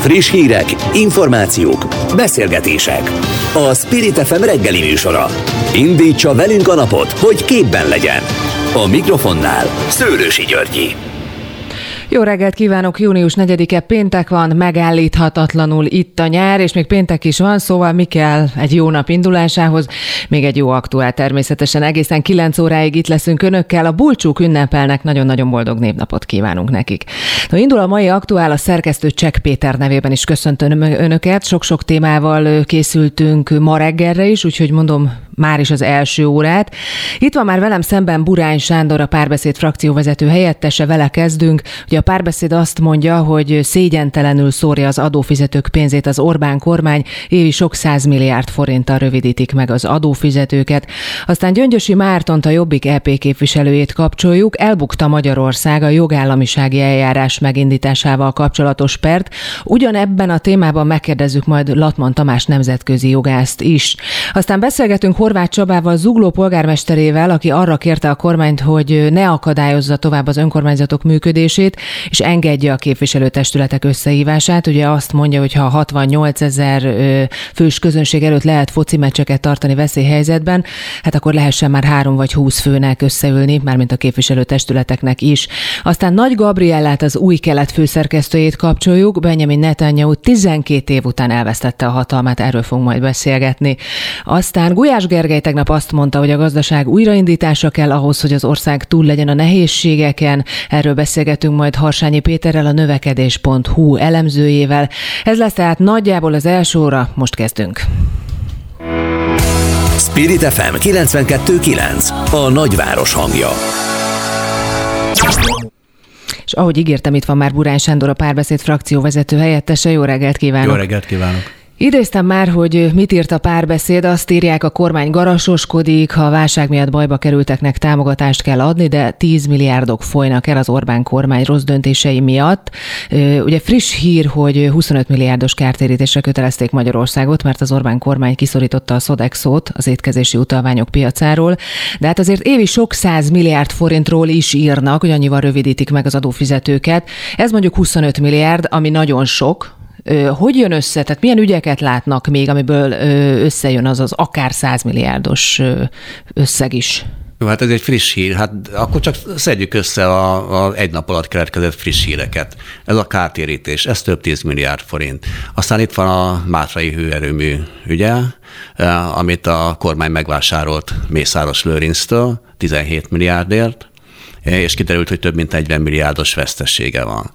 Friss hírek, információk, beszélgetések. A Spirit FM reggeli műsora. Indítsa velünk a napot, hogy képben legyen. A mikrofonnál Szőlősi Györgyi. Jó reggelt kívánok, június 4-e péntek van, megállíthatatlanul itt a nyár, és még péntek is van, szóval mi kell egy jó nap indulásához? Még egy jó aktuál természetesen. Egészen 9 óráig itt leszünk önökkel. A bulcsúk ünnepelnek, nagyon-nagyon boldog névnapot kívánunk nekik. No, indul a mai aktuál, a szerkesztő Csek Péter nevében is köszöntöm önöket. Sok-sok témával készültünk ma reggelre is, úgyhogy mondom, már is az első órát. Itt van már velem szemben Burány Sándor, a párbeszéd frakcióvezető helyettese, vele kezdünk. Ugye a párbeszéd azt mondja, hogy szégyentelenül szórja az adófizetők pénzét az Orbán kormány, évi sok milliárd forinttal rövidítik meg az adófizetőket. Aztán Gyöngyösi Mártont, a Jobbik EP képviselőjét kapcsoljuk, elbukta Magyarország a jogállamisági eljárás megindításával kapcsolatos pert. Ugyanebben a témában megkérdezzük majd Latman Tamás nemzetközi jogászt is. Aztán beszélgetünk Horváth Csabával, Zugló polgármesterével, aki arra kérte a kormányt, hogy ne akadályozza tovább az önkormányzatok működését, és engedje a képviselőtestületek összehívását. Ugye azt mondja, hogy ha 68 ezer fős közönség előtt lehet foci meccseket tartani veszélyhelyzetben, hát akkor lehessen már három vagy húsz főnek összeülni, mármint a képviselőtestületeknek is. Aztán Nagy Gabriellát, az új kelet főszerkesztőjét kapcsoljuk. Benjamin Netanyahu 12 év után elvesztette a hatalmát, erről fogunk majd beszélgetni. Aztán Gulyás Gergely tegnap azt mondta, hogy a gazdaság újraindítása kell ahhoz, hogy az ország túl legyen a nehézségeken. Erről beszélgetünk majd Harsányi Péterrel, a növekedés.hu elemzőjével. Ez lesz tehát nagyjából az első óra, most kezdünk. Spirit FM 92.9 A nagyváros hangja. És ahogy ígértem, itt van már Burány Sándor, a párbeszéd frakcióvezető helyettese. Jó reggelt kívánok! Jó reggelt kívánok! Idéztem már, hogy mit írt a párbeszéd, azt írják, a kormány garasoskodik, ha a válság miatt bajba kerülteknek támogatást kell adni, de 10 milliárdok folynak el az Orbán kormány rossz döntései miatt. Ugye friss hír, hogy 25 milliárdos kártérítésre kötelezték Magyarországot, mert az Orbán kormány kiszorította a Sodexot az étkezési utalványok piacáról, de hát azért évi sok száz milliárd forintról is írnak, hogy annyival rövidítik meg az adófizetőket. Ez mondjuk 25 milliárd, ami nagyon sok, hogy jön össze, tehát milyen ügyeket látnak még, amiből összejön az az akár 100 milliárdos összeg is? Jó, hát ez egy friss hír. Hát akkor csak szedjük össze a, a egy nap alatt keletkezett friss híreket. Ez a kártérítés, ez több tíz milliárd forint. Aztán itt van a Mátrai hőerőmű ügye, amit a kormány megvásárolt Mészáros Lőrinctől 17 milliárdért, és kiderült, hogy több mint 40 milliárdos vesztessége van.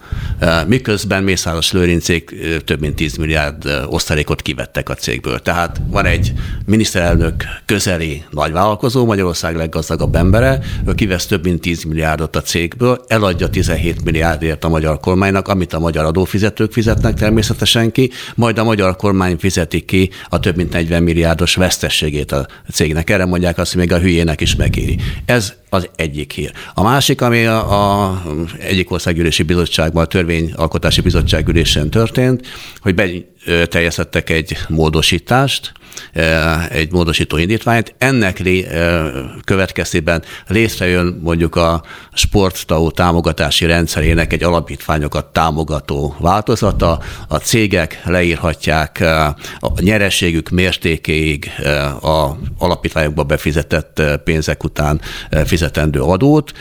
Miközben Mészáros Lőrincék több mint 10 milliárd osztalékot kivettek a cégből. Tehát van egy miniszterelnök közeli nagyvállalkozó, Magyarország leggazdagabb embere, ő kivesz több mint 10 milliárdot a cégből, eladja 17 milliárdért a magyar kormánynak, amit a magyar adófizetők fizetnek természetesen ki, majd a magyar kormány fizeti ki a több mint 40 milliárdos vesztességét a cégnek. Erre mondják azt, hogy még a hülyének is megéri. Ez az egyik hír. A másik, ami a, a egyik országgyűlési bizottságban, a törvényalkotási bizottság ülésen történt, hogy beteljeszettek egy módosítást, egy módosító indítványt. Ennek következtében létrejön mondjuk a sporttau támogatási rendszerének egy alapítványokat támogató változata. A cégek leírhatják a nyereségük mértékéig a alapítványokba befizetett pénzek után fizetendő adót,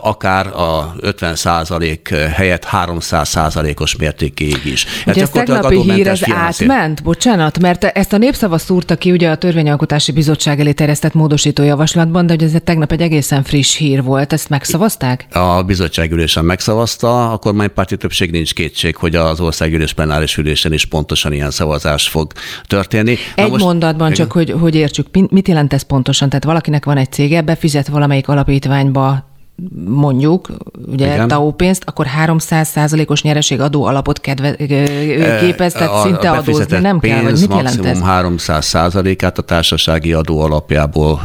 akár a 50 százalék helyett 300 százalékos mértékéig is. Ugye ez tegnapi hír, ez átment? Bocsánat, mert ezt a népszava szúrta ki ugye a Törvényalkotási Bizottság elé terjesztett módosító javaslatban, de hogy ez tegnap egy egészen friss hír volt. Ezt megszavazták? A bizottság ülésen megszavazta, a kormánypárti többség nincs kétség, hogy az országgyűlés plenáris ülésen is pontosan ilyen szavazás fog történni. Na egy most, mondatban igen. csak, hogy, hogy értsük, mit jelent ez pontosan? Tehát valakinek van egy cége, befizet valamelyik alapítványba mondjuk, ugye Igen. TAO pénzt, akkor 300 százalékos nyereség adó alapot kedve, képez, tehát a, szinte a adózni nem pénz kell, vagy mit jelent ez? 300 százalékát a társasági adó alapjából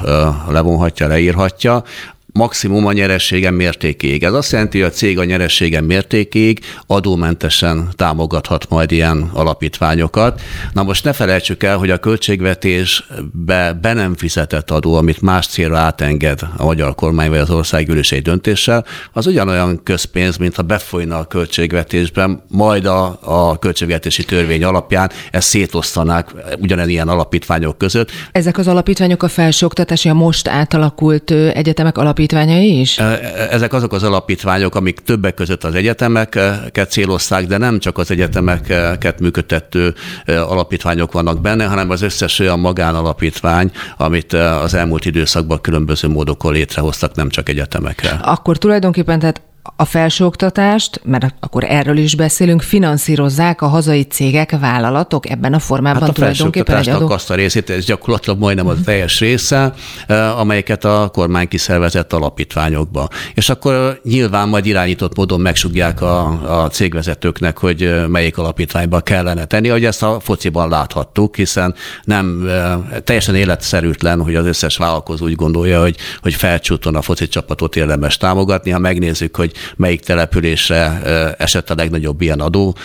levonhatja, leírhatja maximum a nyeressége mértékéig. Ez azt jelenti, hogy a cég a nyeressége mértékéig adómentesen támogathat majd ilyen alapítványokat. Na most ne felejtsük el, hogy a költségvetésbe be nem fizetett adó, amit más célra átenged a magyar kormány vagy az országgyűlés egy döntéssel, az ugyanolyan közpénz, mint ha befolyna a költségvetésben, majd a, a költségvetési törvény alapján ezt szétosztanák ugyanilyen alapítványok között. Ezek az alapítványok a felsőoktatási, a most átalakult egyetemek alapítványai is? Ezek azok az alapítványok, amik többek között az egyetemeket célozták, de nem csak az egyetemeket működtető alapítványok vannak benne, hanem az összes olyan magánalapítvány, amit az elmúlt időszakban különböző módokon létrehoztak, nem csak egyetemekre. Akkor tulajdonképpen tehát a felsőoktatást, mert akkor erről is beszélünk, finanszírozzák a hazai cégek, vállalatok ebben a formában hát a tulajdonképpen egy adó? azt a részét, ez gyakorlatilag majdnem a teljes része, eh, amelyeket a kormány kiszervezett alapítványokba. És akkor nyilván majd irányított módon megsugják a, a cégvezetőknek, hogy eh, melyik alapítványba kellene tenni, hogy ezt a fociban láthattuk, hiszen nem eh, teljesen életszerűtlen, hogy az összes vállalkozó úgy gondolja, hogy, hogy felcsúton a foci csapatot érdemes támogatni. Ha megnézzük, hogy melyik településre esett a legnagyobb ilyen adó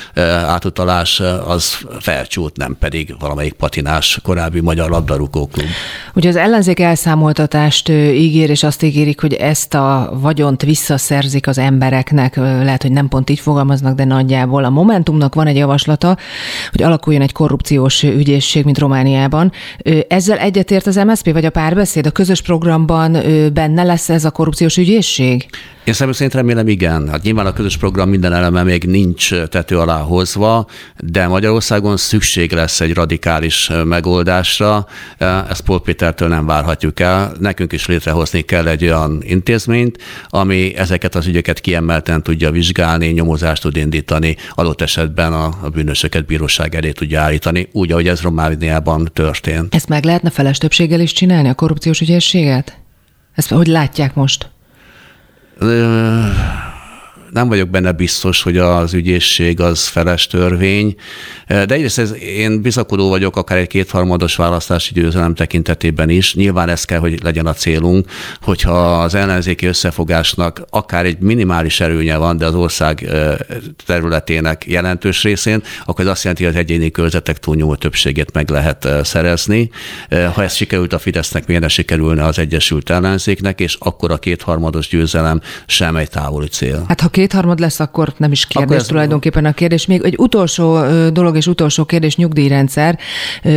átutalás, az felcsút, nem pedig valamelyik patinás korábbi magyar labdarúgó klub. Ugye az ellenzék elszámoltatást ígér, és azt ígérik, hogy ezt a vagyont visszaszerzik az embereknek, lehet, hogy nem pont így fogalmaznak, de nagyjából. A Momentumnak van egy javaslata, hogy alakuljon egy korrupciós ügyészség, mint Romániában. Ezzel egyetért az MSZP, vagy a párbeszéd? A közös programban benne lesz ez a korrupciós ügyészség? Én személy szerint remélem igen. Hát nyilván a közös program minden eleme még nincs tető alá hozva, de Magyarországon szükség lesz egy radikális megoldásra. Ezt Paul Pétertől nem várhatjuk el. Nekünk is létrehozni kell egy olyan intézményt, ami ezeket az ügyeket kiemelten tudja vizsgálni, nyomozást tud indítani, adott esetben a, bűnösöket bíróság elé tudja állítani, úgy, ahogy ez Romániában történt. Ezt meg lehetne feles többséggel is csinálni, a korrupciós ügyészséget? Ezt hogy látják most? The. Nem vagyok benne biztos, hogy az ügyészség az feles törvény, de egyrészt ez, én bizakodó vagyok akár egy kétharmados választási győzelem tekintetében is. Nyilván ez kell, hogy legyen a célunk, hogyha az ellenzéki összefogásnak akár egy minimális erőnye van, de az ország területének jelentős részén, akkor ez azt jelenti, hogy az egyéni körzetek túlnyomó többségét meg lehet szerezni. Ha ez sikerült a Fidesznek, miért sikerülne az Egyesült Ellenzéknek, és akkor a kétharmados győzelem sem egy távoli cél. Hát ha kétharmad lesz, akkor nem is kérdés ez... tulajdonképpen a kérdés. Még egy utolsó dolog és utolsó kérdés, nyugdíjrendszer.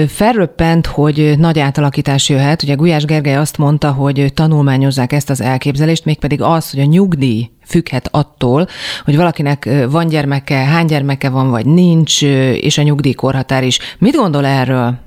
Felröppent, hogy nagy átalakítás jöhet. Ugye Gulyás Gergely azt mondta, hogy tanulmányozzák ezt az elképzelést, mégpedig az, hogy a nyugdíj függhet attól, hogy valakinek van gyermeke, hány gyermeke van, vagy nincs, és a nyugdíjkorhatár is. Mit gondol erről?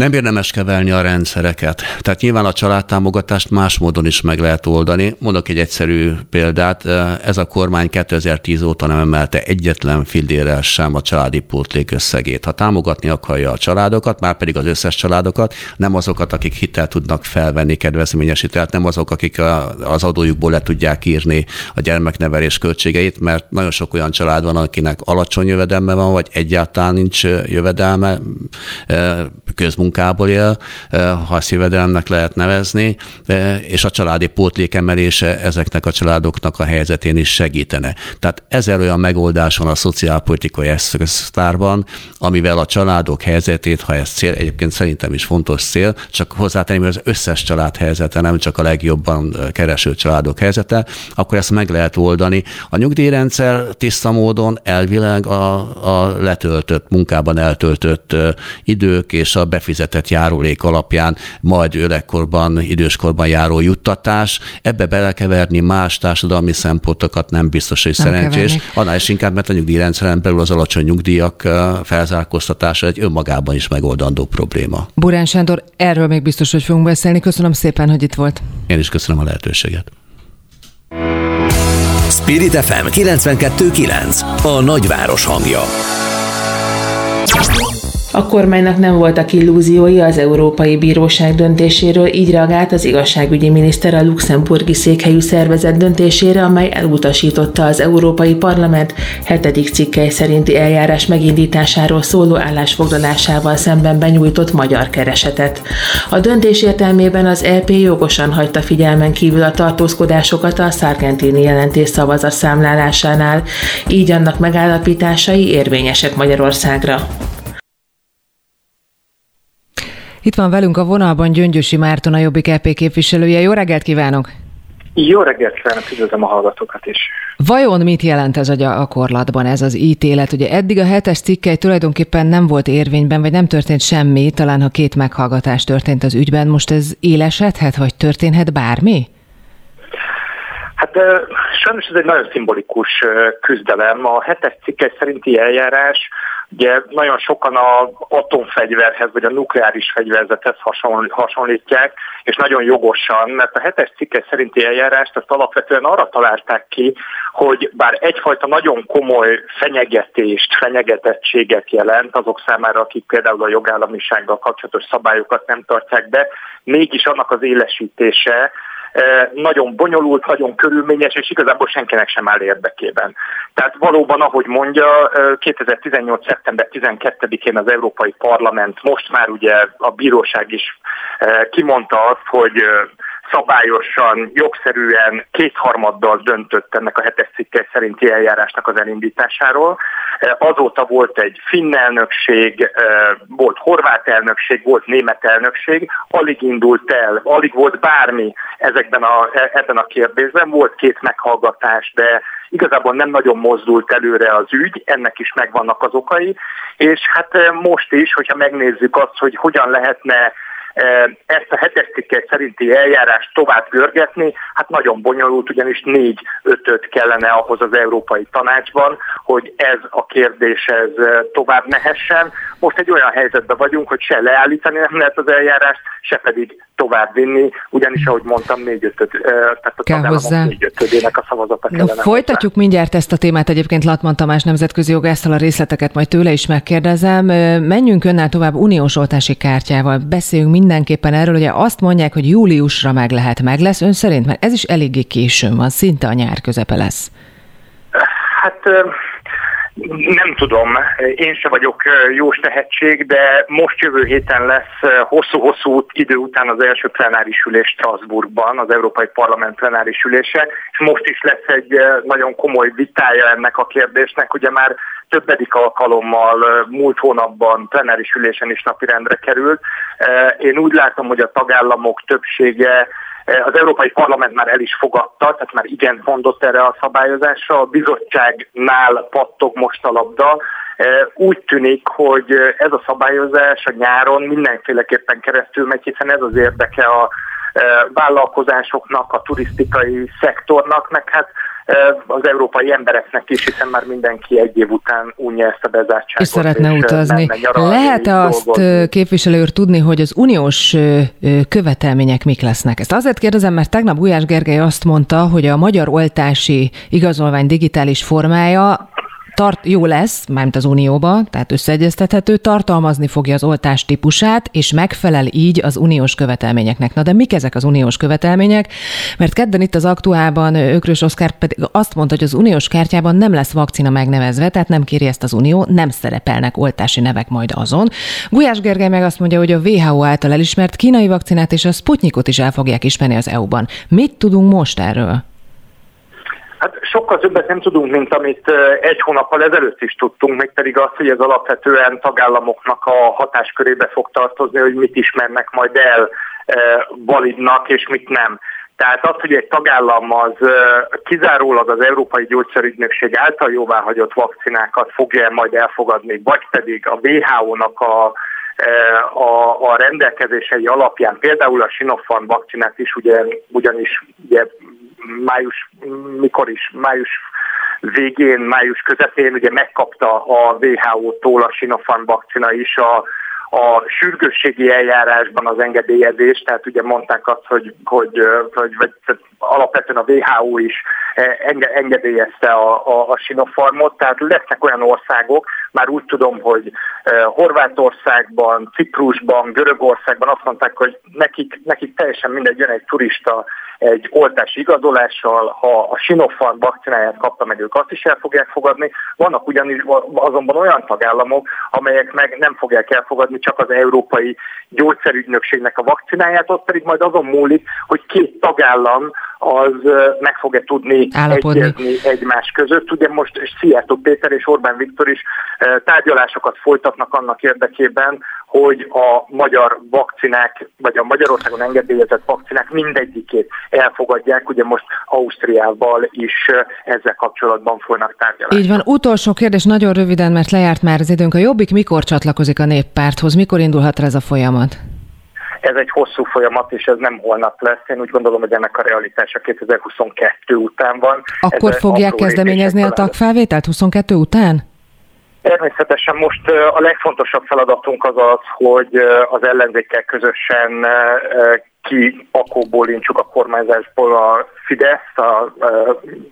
Nem érdemes kevelni a rendszereket. Tehát nyilván a családtámogatást más módon is meg lehet oldani. Mondok egy egyszerű példát. Ez a kormány 2010 óta nem emelte egyetlen fillérrel sem a családi pótlék összegét. Ha támogatni akarja a családokat, már pedig az összes családokat, nem azokat, akik hitel tudnak felvenni kedvezményesítelt, nem azok, akik az adójukból le tudják írni a gyermeknevelés költségeit, mert nagyon sok olyan család van, akinek alacsony jövedelme van, vagy egyáltalán nincs jövedelme, közmunka munkából él, ha ezt lehet nevezni, és a családi pótlék emelése ezeknek a családoknak a helyzetén is segítene. Tehát ezer olyan megoldás van a szociálpolitikai eszköztárban, amivel a családok helyzetét, ha ez cél, egyébként szerintem is fontos cél, csak hozzátenni, hogy az összes család helyzete, nem csak a legjobban kereső családok helyzete, akkor ezt meg lehet oldani. A nyugdíjrendszer tiszta módon elvileg a, a letöltött, munkában eltöltött idők és a befizetett befizetett járulék alapján, majd öregkorban, időskorban járó juttatás, ebbe belekeverni más társadalmi szempontokat nem biztos, hogy nem szerencsés. Keverni. Annál is inkább, mert a nyugdíjrendszeren belül az alacsony nyugdíjak felzárkóztatása egy önmagában is megoldandó probléma. Burán Sándor, erről még biztos, hogy fogunk beszélni. Köszönöm szépen, hogy itt volt. Én is köszönöm a lehetőséget. Spirit FM 92.9 a nagyváros hangja. A kormánynak nem voltak illúziói az Európai Bíróság döntéséről, így reagált az igazságügyi miniszter a luxemburgi székhelyű szervezet döntésére, amely elutasította az Európai Parlament hetedik cikkely szerinti eljárás megindításáról szóló állásfoglalásával szemben benyújtott magyar keresetet. A döntés értelmében az EP jogosan hagyta figyelmen kívül a tartózkodásokat a Sargentini jelentés szavazat számlálásánál, így annak megállapításai érvényesek Magyarországra. Itt van velünk a vonalban Gyöngyösi Márton, a Jobbik EP képviselője. Jó reggelt kívánok! Jó reggelt kívánok, üdvözlöm a hallgatókat is. Vajon mit jelent ez a gyakorlatban, ez az ítélet? Ugye eddig a hetes cikkely tulajdonképpen nem volt érvényben, vagy nem történt semmi, talán ha két meghallgatás történt az ügyben, most ez élesedhet, vagy történhet bármi? Hát sajnos ez egy nagyon szimbolikus küzdelem. A hetes cikkely szerinti eljárás Ugye nagyon sokan a atomfegyverhez vagy a nukleáris fegyverzethez hasonlítják, és nagyon jogosan, mert a hetes cikke szerinti eljárást azt alapvetően arra találták ki, hogy bár egyfajta nagyon komoly fenyegetést, fenyegetettséget jelent azok számára, akik például a jogállamisággal kapcsolatos szabályokat nem tartják be, mégis annak az élesítése, nagyon bonyolult, nagyon körülményes, és igazából senkinek sem áll érdekében. Tehát valóban, ahogy mondja, 2018. szeptember 12-én az Európai Parlament, most már ugye a bíróság is kimondta azt, hogy szabályosan, jogszerűen kétharmaddal döntött ennek a hetes cikke szerinti eljárásnak az elindításáról. Azóta volt egy finn elnökség, volt horvát elnökség, volt német elnökség, alig indult el, alig volt bármi ezekben a, e, ebben a kérdésben, volt két meghallgatás, de igazából nem nagyon mozdult előre az ügy, ennek is megvannak az okai, és hát most is, hogyha megnézzük azt, hogy hogyan lehetne ezt a hetes cikket szerinti eljárást tovább görgetni, hát nagyon bonyolult, ugyanis négy ötöt kellene ahhoz az Európai Tanácsban, hogy ez a kérdés ez tovább mehessen. Most egy olyan helyzetben vagyunk, hogy se leállítani nem lehet az eljárást, se pedig tovább vinni, ugyanis ahogy mondtam, négy ötöt, tehát a Kell hozzá. négy ötödének a szavazata no, kellene Folytatjuk hozzá. mindjárt ezt a témát, egyébként Latman Tamás nemzetközi jogásztal a részleteket majd tőle is megkérdezem. Menjünk önnel tovább uniós oltási kártyával, beszéljünk mindenképpen erről, ugye azt mondják, hogy júliusra meg lehet, meg lesz ön szerint, mert ez is eléggé későn van, szinte a nyár közepe lesz. Hát nem tudom, én se vagyok jó tehetség, de most jövő héten lesz hosszú-hosszú idő után az első plenáris ülés Strasbourgban, az Európai Parlament plenáris ülése, és most is lesz egy nagyon komoly vitája ennek a kérdésnek, ugye már többedik alkalommal múlt hónapban plenáris ülésen is napirendre került. Én úgy látom, hogy a tagállamok többsége az Európai Parlament már el is fogadta, tehát már igen mondott erre a szabályozásra. A bizottságnál pattog most a labda. Úgy tűnik, hogy ez a szabályozás a nyáron mindenféleképpen keresztül megy, hiszen ez az érdeke a vállalkozásoknak, a turisztikai szektornak, meg hát az európai embereknek is, hiszen már mindenki egy év után unja ezt a bezártságot. És szeretne és utazni. Lehet-e azt dolgozni. képviselő úr tudni, hogy az uniós követelmények mik lesznek? Ezt azért kérdezem, mert tegnap Gulyás Gergely azt mondta, hogy a magyar oltási igazolvány digitális formája tart, jó lesz, mármint az Unióba, tehát összeegyeztethető, tartalmazni fogja az oltás típusát, és megfelel így az uniós követelményeknek. Na de mik ezek az uniós követelmények? Mert kedden itt az aktuálban Ökrös Oszkár pedig azt mondta, hogy az uniós kártyában nem lesz vakcina megnevezve, tehát nem kéri ezt az Unió, nem szerepelnek oltási nevek majd azon. Gulyás Gergely meg azt mondja, hogy a WHO által elismert kínai vakcinát és a Sputnikot is el fogják ismerni az EU-ban. Mit tudunk most erről? Hát sokkal többet nem tudunk, mint amit egy hónappal ezelőtt is tudtunk, még pedig az, hogy ez alapvetően tagállamoknak a hatáskörébe fog tartozni, hogy mit ismernek majd el validnak és mit nem. Tehát az, hogy egy tagállam az kizárólag az Európai Gyógyszerügynökség által jóváhagyott vakcinákat fogja majd elfogadni, vagy pedig a WHO-nak a a, a rendelkezései alapján, például a Sinopharm vakcinát is ugye, ugyanis ugye május, mikor is, május végén, május közepén ugye megkapta a WHO-tól a Sinopharm vakcina is a, a sürgősségi eljárásban az engedélyezést, tehát ugye mondták azt, hogy, hogy, hogy vagy, alapvetően a WHO is engedélyezte a, a, a Sinopharmot, tehát lesznek olyan országok, már úgy tudom, hogy Horvátországban, Ciprusban, Görögországban azt mondták, hogy nekik, nekik teljesen mindegy, jön egy turista egy oltási igazolással, ha a Sinopharm vakcináját kapta meg, ők azt is el fogják fogadni. Vannak ugyanis azonban olyan tagállamok, amelyek meg nem fogják elfogadni csak az Európai Gyógyszerügynökségnek a vakcináját, ott pedig majd azon múlik, hogy két tagállam az meg fog-e tudni Állapodni. egyezni egymás között. Ugye most Szijjártó Péter és Orbán Viktor is tárgyalásokat folytatnak annak érdekében, hogy a magyar vakcinák, vagy a Magyarországon engedélyezett vakcinák mindegyikét elfogadják. Ugye most Ausztriával is ezzel kapcsolatban folynak tárgyalások. Így van. Utolsó kérdés, nagyon röviden, mert lejárt már az időnk. A Jobbik mikor csatlakozik a néppárthoz? Mikor indulhat ez a folyamat? Ez egy hosszú folyamat, és ez nem holnap lesz. Én úgy gondolom, hogy ennek a realitása 2022 után van. Akkor ez fogják kezdeményezni a tagfelvételt 22 után? Természetesen most a legfontosabb feladatunk az az, hogy az ellenzékkel közösen ki akkor bólintsuk a kormányzásból a Fidesz, a,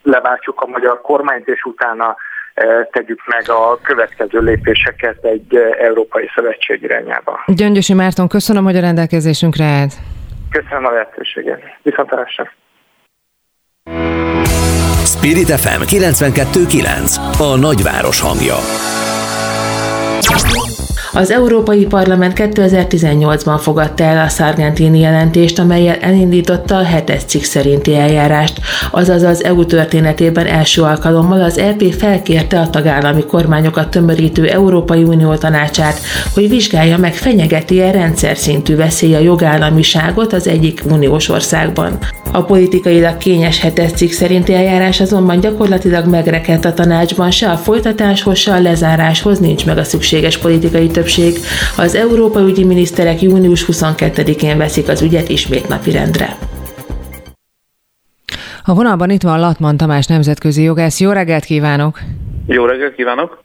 leváltsuk a magyar kormányt, és utána tegyük meg a következő lépéseket egy Európai Szövetség irányába. Gyöngyösi Márton, köszönöm, hogy a rendelkezésünkre állt. Köszönöm a lehetőséget. Viszontlátásra. Spirit FM 92.9 A nagyváros hangja. Az Európai Parlament 2018-ban fogadta el a Sargentini jelentést, amelyel elindította a hetes cikk szerinti eljárást, azaz az EU történetében első alkalommal az EP felkérte a tagállami kormányokat tömörítő Európai Unió tanácsát, hogy vizsgálja meg fenyegeti-e rendszer szintű veszély a jogállamiságot az egyik uniós országban. A politikailag kényes hetes cikk szerinti eljárás azonban gyakorlatilag megrekedt a tanácsban, se a folytatáshoz, se a lezáráshoz nincs meg a szükséges politikai többség. Az Európai Ügyi Miniszterek június 22-én veszik az ügyet ismét napirendre. A vonalban itt van Latman Tamás nemzetközi jogász. Jó reggelt kívánok! Jó reggelt kívánok!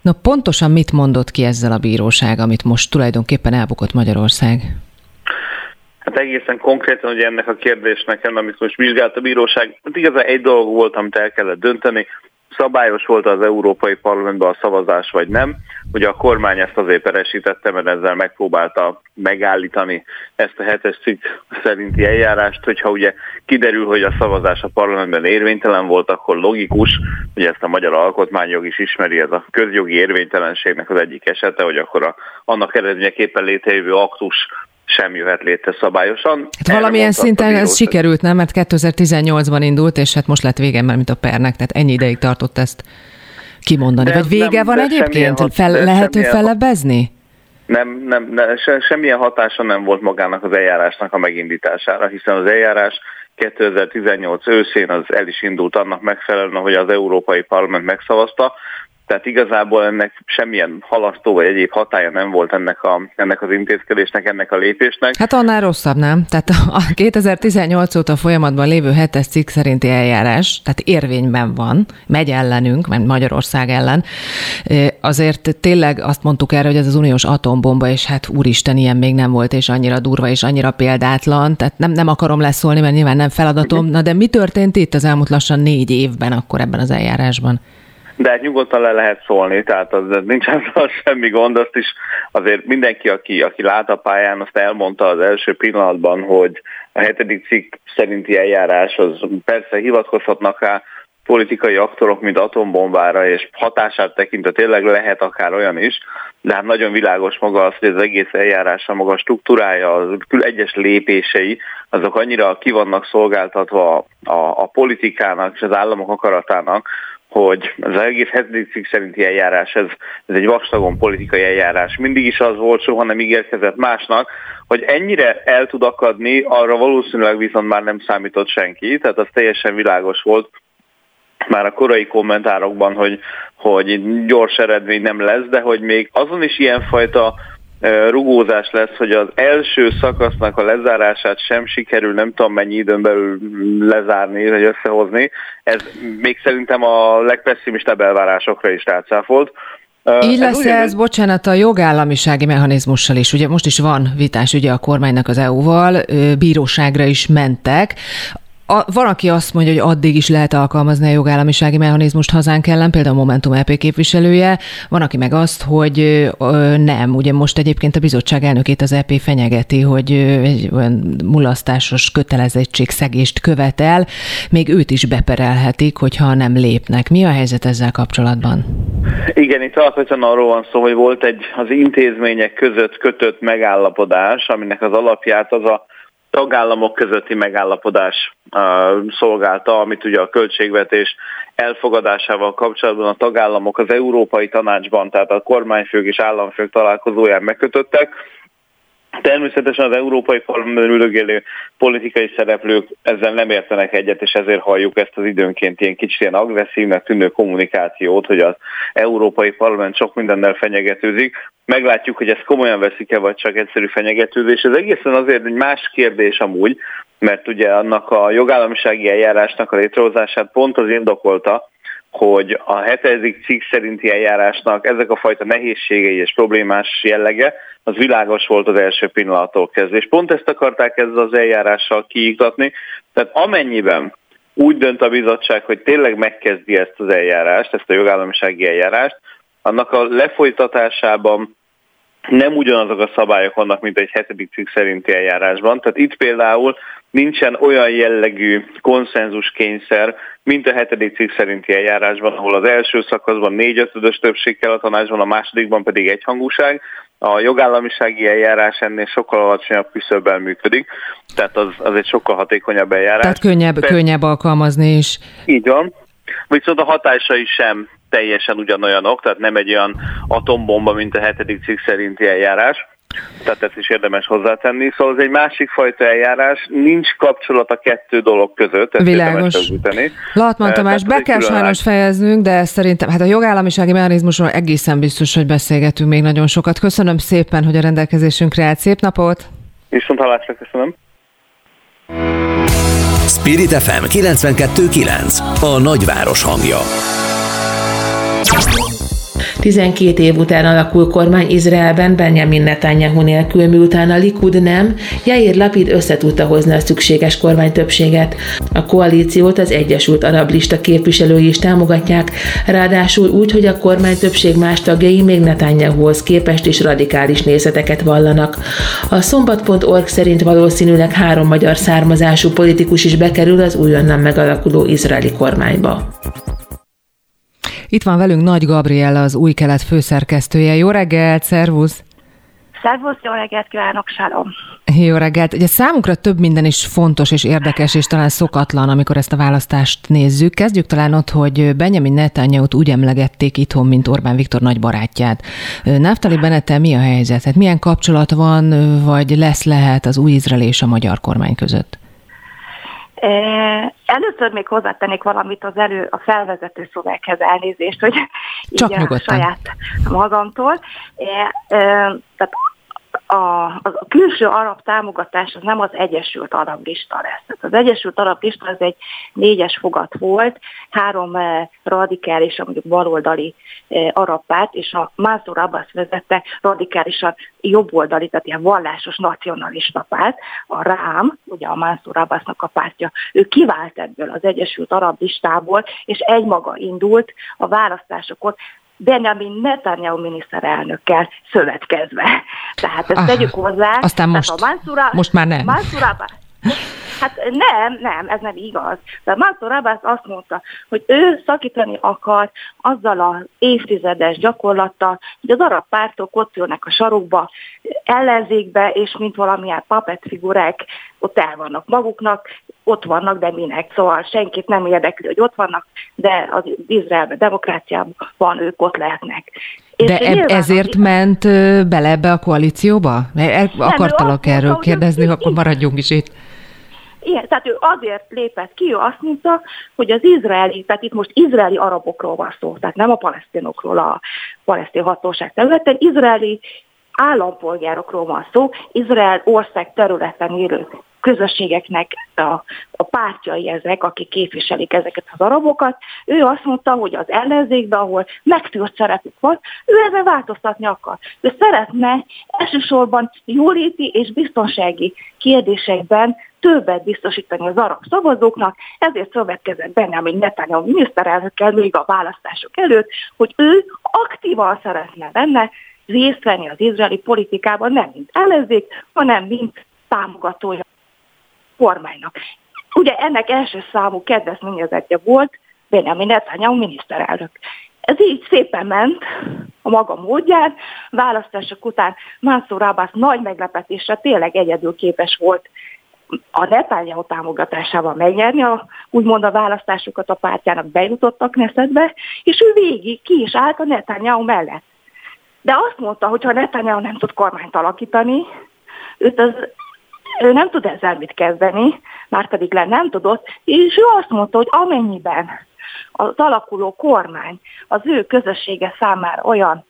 Na pontosan mit mondott ki ezzel a bíróság, amit most tulajdonképpen elbukott Magyarország? Hát egészen konkrétan ugye ennek a kérdésnek, amit most vizsgált a bíróság, hát igazán egy dolog volt, amit el kellett dönteni, szabályos volt az Európai Parlamentben a szavazás, vagy nem. Ugye a kormány ezt azért peresítette, mert ezzel megpróbálta megállítani ezt a hetes cikk szerinti eljárást, hogyha ugye kiderül, hogy a szavazás a parlamentben érvénytelen volt, akkor logikus, hogy ezt a magyar alkotmányjog is ismeri, ez a közjogi érvénytelenségnek az egyik esete, hogy akkor a, annak eredményeképpen létrejövő aktus sem jöhet létre szabályosan. Hát valamilyen szinten ez sikerült, nem? Mert 2018-ban indult, és hát most lett vége, mert mint a pernek, tehát ennyi ideig tartott ezt kimondani. De Vagy vége nem, van egyébként? Hat, Fel, lehető fellebezni? Nem, nem, nem se, semmilyen hatása nem volt magának az eljárásnak a megindítására, hiszen az eljárás 2018 őszén az el is indult annak megfelelően, hogy az Európai Parlament megszavazta, tehát igazából ennek semmilyen halasztó vagy egyéb hatája nem volt ennek, a, ennek az intézkedésnek, ennek a lépésnek. Hát annál rosszabb, nem? Tehát a 2018 óta folyamatban lévő hetes cikk szerinti eljárás, tehát érvényben van, megy ellenünk, mert Magyarország ellen. Azért tényleg azt mondtuk erre, hogy ez az uniós atombomba, és hát úristen, ilyen még nem volt, és annyira durva, és annyira példátlan. Tehát nem, nem akarom leszólni, mert nyilván nem feladatom. Na de mi történt itt az elmúlt lassan négy évben akkor ebben az eljárásban? De hát nyugodtan le lehet szólni, tehát az, nincs azzal semmi gond, azt is azért mindenki, aki, aki lát a pályán, azt elmondta az első pillanatban, hogy a hetedik cikk szerinti eljárás az persze hivatkozhatnak rá politikai aktorok, mint atombombára, és hatását tekintve tényleg lehet akár olyan is, de hát nagyon világos maga az, hogy az egész eljárása, maga a struktúrája, az egyes lépései, azok annyira ki vannak szolgáltatva a, a politikának és az államok akaratának, hogy az egész hetedik szerinti eljárás, ez, ez egy vastagon politikai eljárás. Mindig is az volt, soha nem ígérkezett másnak, hogy ennyire el tud akadni, arra valószínűleg viszont már nem számított senki, tehát az teljesen világos volt, már a korai kommentárokban, hogy, hogy gyors eredmény nem lesz, de hogy még azon is ilyenfajta rugózás lesz, hogy az első szakasznak a lezárását sem sikerül nem tudom mennyi időn belül lezárni, vagy összehozni. Ez még szerintem a legpesszimistább elvárásokra is rácáfolt. Így lesz ez, ez, bocsánat, a jogállamisági mechanizmussal is. Ugye most is van vitás ugye a kormánynak az EU-val, bíróságra is mentek a, van, aki azt mondja, hogy addig is lehet alkalmazni a jogállamisági mechanizmust hazánk ellen, például a Momentum EP képviselője, van, aki meg azt, hogy ö, nem. Ugye most egyébként a bizottság elnökét az EP fenyegeti, hogy egy olyan mulasztásos kötelezettségszegést követel, még őt is beperelhetik, hogyha nem lépnek. Mi a helyzet ezzel kapcsolatban? Igen, itt alapvetően arról van szó, hogy volt egy az intézmények között kötött megállapodás, aminek az alapját az a tagállamok közötti megállapodás szolgálta, amit ugye a költségvetés elfogadásával kapcsolatban a tagállamok az Európai Tanácsban, tehát a kormányfők és államfők találkozóján megkötöttek, Természetesen az Európai Parlamentben ülőgélő politikai szereplők ezzel nem értenek egyet, és ezért halljuk ezt az időnként ilyen kicsit ilyen agresszívnek tűnő kommunikációt, hogy az Európai Parlament sok mindennel fenyegetőzik. Meglátjuk, hogy ezt komolyan veszik-e, vagy csak egyszerű fenyegetőzés. Ez egészen azért egy más kérdés amúgy, mert ugye annak a jogállamisági eljárásnak a létrehozását pont az indokolta, hogy a hetedik cikk szerinti eljárásnak ezek a fajta nehézségei és problémás jellege, az világos volt az első pillanattól kezdve. És pont ezt akarták ezzel az eljárással kiiktatni. Tehát amennyiben úgy dönt a bizottság, hogy tényleg megkezdi ezt az eljárást, ezt a jogállamisági eljárást, annak a lefolytatásában nem ugyanazok a szabályok vannak, mint egy hetedik cikk szerinti eljárásban. Tehát itt például nincsen olyan jellegű konszenzuskényszer, mint a hetedik cikk szerinti eljárásban, ahol az első szakaszban négy ötödös többség kell a tanácsban, a másodikban pedig egyhangúság. A jogállamisági eljárás ennél sokkal alacsonyabb küszöbbel működik, tehát az, az egy sokkal hatékonyabb eljárás. Tehát könnyebb, Persze, könnyebb alkalmazni is. Így van. Viszont a hatásai sem teljesen ugyanolyanok, tehát nem egy olyan atombomba, mint a hetedik cikk szerinti eljárás. Tehát ezt is érdemes hozzátenni. Szóval ez egy másik fajta eljárás, nincs kapcsolat a kettő dolog között. Ezt Világos. Latman Tamás, be kell sajnos fejeznünk, de szerintem hát a jogállamisági mechanizmusról egészen biztos, hogy beszélgetünk még nagyon sokat. Köszönöm szépen, hogy a rendelkezésünkre állt. Szép napot! Viszont hallásra köszönöm. Spirit FM 92.9 A nagyváros hangja. 12 év után alakul kormány Izraelben Benjamin Netanyahu nélkül, miután a Likud nem, Jair Lapid összetudta hozni a szükséges kormány többséget. A koalíciót az Egyesült Arab Lista képviselői is támogatják, ráadásul úgy, hogy a kormány többség más tagjai még Netanyahuhoz képest is radikális nézeteket vallanak. A szombat.org szerint valószínűleg három magyar származású politikus is bekerül az újonnan megalakuló izraeli kormányba. Itt van velünk Nagy Gabriella, az új kelet főszerkesztője. Jó reggelt, szervusz! Szervusz, jó reggelt kívánok, Salom! Jó reggelt! Ugye számunkra több minden is fontos és érdekes, és talán szokatlan, amikor ezt a választást nézzük. Kezdjük talán ott, hogy Benjamin netanyahu úgy emlegették itthon, mint Orbán Viktor nagy barátját. Naftali Bennettel mi a helyzet? Hát milyen kapcsolat van, vagy lesz lehet az új izrael és a magyar kormány között? Először még hozzátennék valamit az elő, a felvezető szöveghez elnézést, hogy Csak így a saját magamtól. Tehát a, a külső arab támogatás az nem az Egyesült Arab lista lesz. Az Egyesült Arab lista az egy négyes fogat volt, három eh, radikális, mondjuk baloldali eh, arab párt, és a Mansour Abbas vezette radikálisan jobboldali, tehát ilyen vallásos nacionalista párt, a Rám, ugye a Mansour Abbasnak a pártja, ő kivált ebből az Egyesült Arab listából, és egymaga indult a választásokon Benjamin Netanyahu miniszterelnökkel szövetkezve. Tehát ezt ah, tegyük hozzá. Aztán most, a Mansura, most már nem. Mansura, Hát nem, nem, ez nem igaz. De Mansour Abbas azt mondta, hogy ő szakítani akar azzal az évtizedes gyakorlattal, hogy az arab pártok ott ülnek a sarokba, ellenzékbe, és mint valamilyen papet figurák ott el vannak maguknak, ott vannak, de minek. Szóval senkit nem érdekli, hogy ott vannak, de az Izraelben, demokráciában ők ott lehetnek. De eb- ezért az... ment bele ebbe a koalícióba? Akartalak erről kérdezni, akkor maradjunk is itt. Igen, tehát ő azért lépett ki, ő azt mondta, hogy az izraeli, tehát itt most izraeli arabokról van szó, tehát nem a palesztinokról a palesztin hatóság területen, izraeli állampolgárokról van szó, Izrael ország területen élő közösségeknek a, a pártjai ezek, akik képviselik ezeket az arabokat. Ő azt mondta, hogy az ellenzékben, ahol megtűrt szerepük van, ő ezzel változtatni akar. Ő szeretne elsősorban jóléti és biztonsági kérdésekben többet biztosítani az arab szavazóknak, ezért szövetkezett Benjamin Netanyahu miniszterelnökkel még a választások előtt, hogy ő aktívan szeretne benne részt venni az izraeli politikában, nem mint ellenzék, hanem mint támogatója kormánynak. Ugye ennek első számú kedvezményezetje volt Benjamin Netanyahu miniszterelnök. Ez így szépen ment a maga módján. Választások után Mansour Abbas nagy meglepetésre tényleg egyedül képes volt a Netanyahu támogatásával megnyerni, a, úgymond a választásokat a pártjának bejutottak Neszetbe, és ő végig ki is állt a Netanyahu mellett. De azt mondta, hogy ha Netanyahu nem tud kormányt alakítani, őt az, ő nem tud ezzel mit kezdeni, már pedig le nem tudott, és ő azt mondta, hogy amennyiben az alakuló kormány az ő közössége számára olyan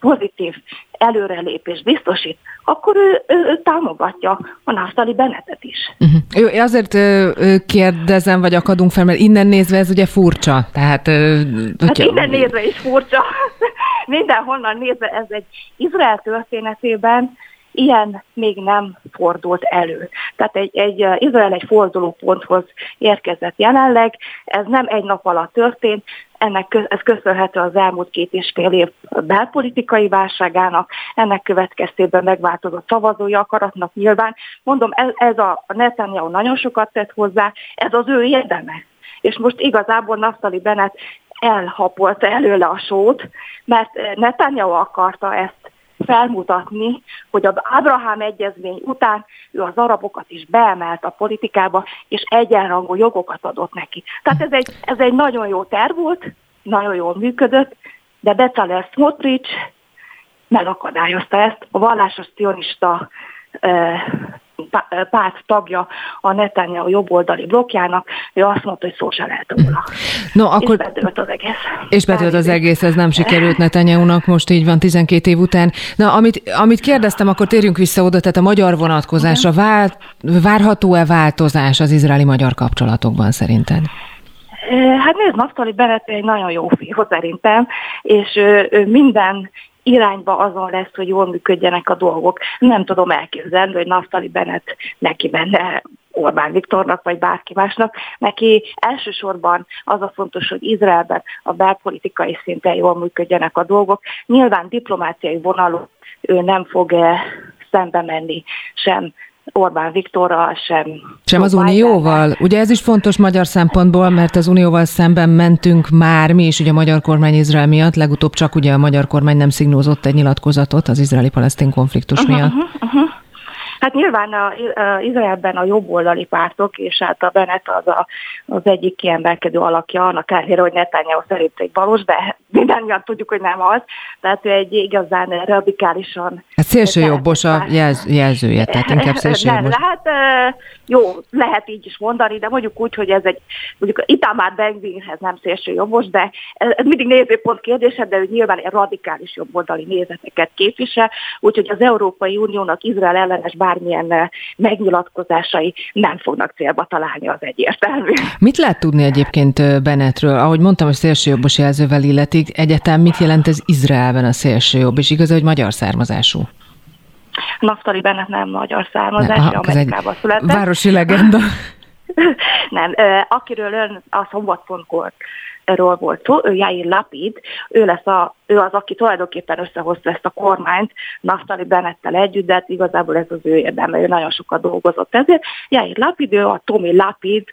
pozitív előrelépés biztosít, akkor ő, ő, ő támogatja a Naftali Benetet is. Uh-huh. Jó, azért kérdezem, vagy akadunk fel, mert innen nézve ez ugye furcsa. Tehát, hát innen nézve is furcsa. Mindenhonnan nézve ez egy Izrael történetében ilyen még nem fordult elő. Tehát egy, egy Izrael egy fordulóponthoz érkezett jelenleg, ez nem egy nap alatt történt, ennek ez köszönhető az elmúlt két és fél év belpolitikai válságának, ennek következtében megváltozott szavazói akaratnak nyilván. Mondom, ez, ez a Netanyahu nagyon sokat tett hozzá, ez az ő érdeme. És most igazából Naftali Bennett elhapolta előle a sót, mert Netanyahu akarta ezt felmutatni, hogy az Abraham egyezmény után ő az arabokat is beemelt a politikába, és egyenrangú jogokat adott neki. Tehát ez egy, ez egy nagyon jó terv volt, nagyon jól működött, de Bezalel Smotrich megakadályozta ezt. A vallásos cionista párt tagja a Netanyahu jobboldali blokkjának, ő azt mondta, hogy szó se lehet róla. No, akkor... És bedőlt az egész. És bedőlt az egész, ez nem sikerült Netanyahu-nak, most így van 12 év után. Na, amit, amit kérdeztem, akkor térjünk vissza oda, tehát a magyar vonatkozásra. Vár, várható-e változás az izraeli-magyar kapcsolatokban szerinted? Hát nézd, Naftali Bennett egy nagyon jó fiú szerintem, és minden irányba azon lesz, hogy jól működjenek a dolgok. Nem tudom elképzelni, hogy Naftali Bennett neki benne Orbán Viktornak, vagy bárki másnak. Neki elsősorban az a fontos, hogy Izraelben a belpolitikai szinten jól működjenek a dolgok. Nyilván diplomáciai vonalú ő nem fog szembe menni sem Orbán Viktorral sem. Sem az Unióval? Ugye ez is fontos magyar szempontból, mert az Unióval szemben mentünk már mi is, ugye a magyar kormány Izrael miatt, legutóbb csak ugye a magyar kormány nem szignózott egy nyilatkozatot az izraeli-palesztin konfliktus uh-huh, miatt. Uh-huh, uh-huh. Hát nyilván a, a Izraelben a jobboldali pártok, és hát a Bennett az a, az egyik kiemelkedő alakja, annak ellenére, hogy Netanyahu szerint egy valós, de mindannyian tudjuk, hogy nem az. Tehát ő egy igazán radikálisan... Hát szélsőjobbos a jelz, jelzője, tehát inkább szélsőjobbos. Hát jó, lehet így is mondani, de mondjuk úgy, hogy ez egy, mondjuk Itamar Benvinhez nem szélsőjobbos, de ez mindig nézőpont kérdése, de ő nyilván egy radikális jobboldali nézeteket képvisel, úgyhogy az Európai Uniónak Izrael ellenes bár bármilyen megnyilatkozásai nem fognak célba találni, az egyértelmű. Mit lehet tudni egyébként Bennettről? Ahogy mondtam, hogy szélsőjobbos jelzővel illetik, egyetem mit jelent ez Izraelben a szélsőjobb, és igaz, hogy magyar származású? Naftali Bennett nem magyar származású, Amerikában született. Városi legenda. nem, akiről ön a szombat.org ról volt szó, ő Jair Lapid, ő, lesz a, ő az, aki tulajdonképpen összehozta ezt a kormányt Naftali Bennettel együtt, de hát igazából ez az ő érdeme, ő nagyon sokat dolgozott ezért. Jair Lapid, ő a Tomi Lapid,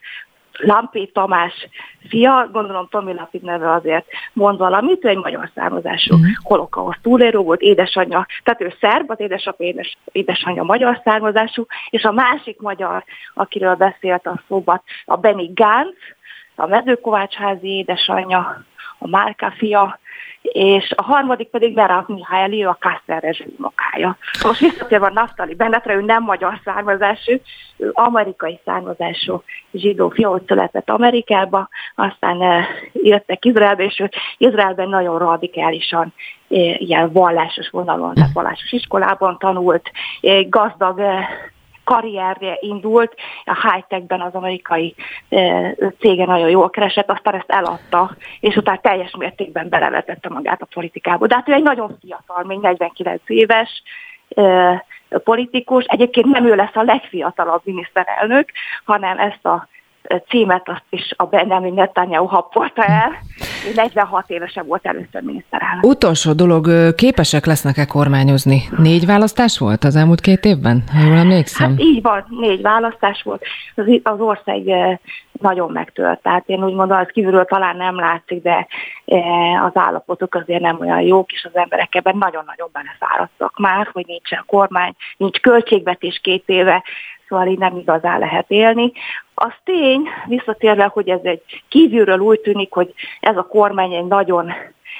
Lampé Tamás fia, gondolom Tomi Lapid neve azért mond valamit, ő egy magyar származású uh-huh. holokauszt túlérő volt, édesanyja, tehát ő szerb, az édesapja, édes, édesanyja magyar származású, és a másik magyar, akiről beszélt a szóban, a Benny Gantz, a mezőkovácsházi édesanyja, a Márka fia, és a harmadik pedig Berák Mihály, ő a Kasser rezsim unokája. Most visszatérve a Naftali Bennetre, ő nem magyar származású, ő amerikai származású zsidó fiú, született Amerikába, aztán eh, jöttek Izraelbe, és ő Izraelben nagyon radikálisan eh, ilyen vallásos vonalon, tehát vallásos iskolában tanult, eh, gazdag karrierje indult, a high-techben az amerikai cége nagyon jól keresett, aztán ezt eladta, és utána teljes mértékben belevetette magát a politikába. De hát ő egy nagyon fiatal, még 49 éves, politikus. Egyébként nem ő lesz a legfiatalabb miniszterelnök, hanem ezt a címet azt is a Benjamin Netanyahu happolta el. 46 évesen volt először miniszterelnök. Utolsó dolog, képesek lesznek-e kormányozni? Négy választás volt az elmúlt két évben, ha jól emlékszem? Hát így van, négy választás volt. Az, az ország nagyon megtölt. Tehát én úgy gondolom, hogy kívülről talán nem látszik, de az állapotok azért nem olyan jók, és az emberek ebben nagyon-nagyon belefáradtak már, hogy nincsen kormány, nincs költségvetés két éve, szóval így nem igazán lehet élni. Az tény, visszatérve, hogy ez egy kívülről úgy tűnik, hogy ez a kormány egy nagyon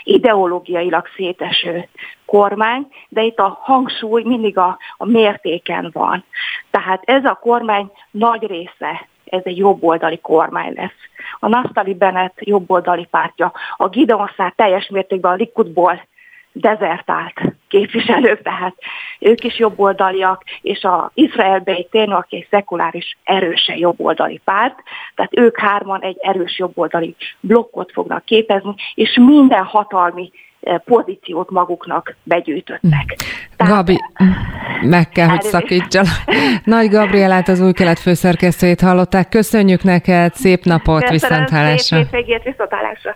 ideológiailag széteső kormány, de itt a hangsúly mindig a, a mértéken van. Tehát ez a kormány nagy része, ez egy jobboldali kormány lesz. A Naftali Bennett jobboldali pártja, a Gideon teljes mértékben a Likudból dezertált képviselők, tehát ők is jobboldaliak, és a Izrael Bejtén, aki egy szekuláris, erősen jobboldali párt, tehát ők hárman egy erős jobboldali blokkot fognak képezni, és minden hatalmi eh, pozíciót maguknak begyűjtöttek. Tehát, Gabi, meg kell, hogy szakítsa. Nagy Gabrielát, az új kelet főszerkesztőjét hallották. Köszönjük neked, szép napot, viszonthálásra. Szép hétvégét, viszonthálásra.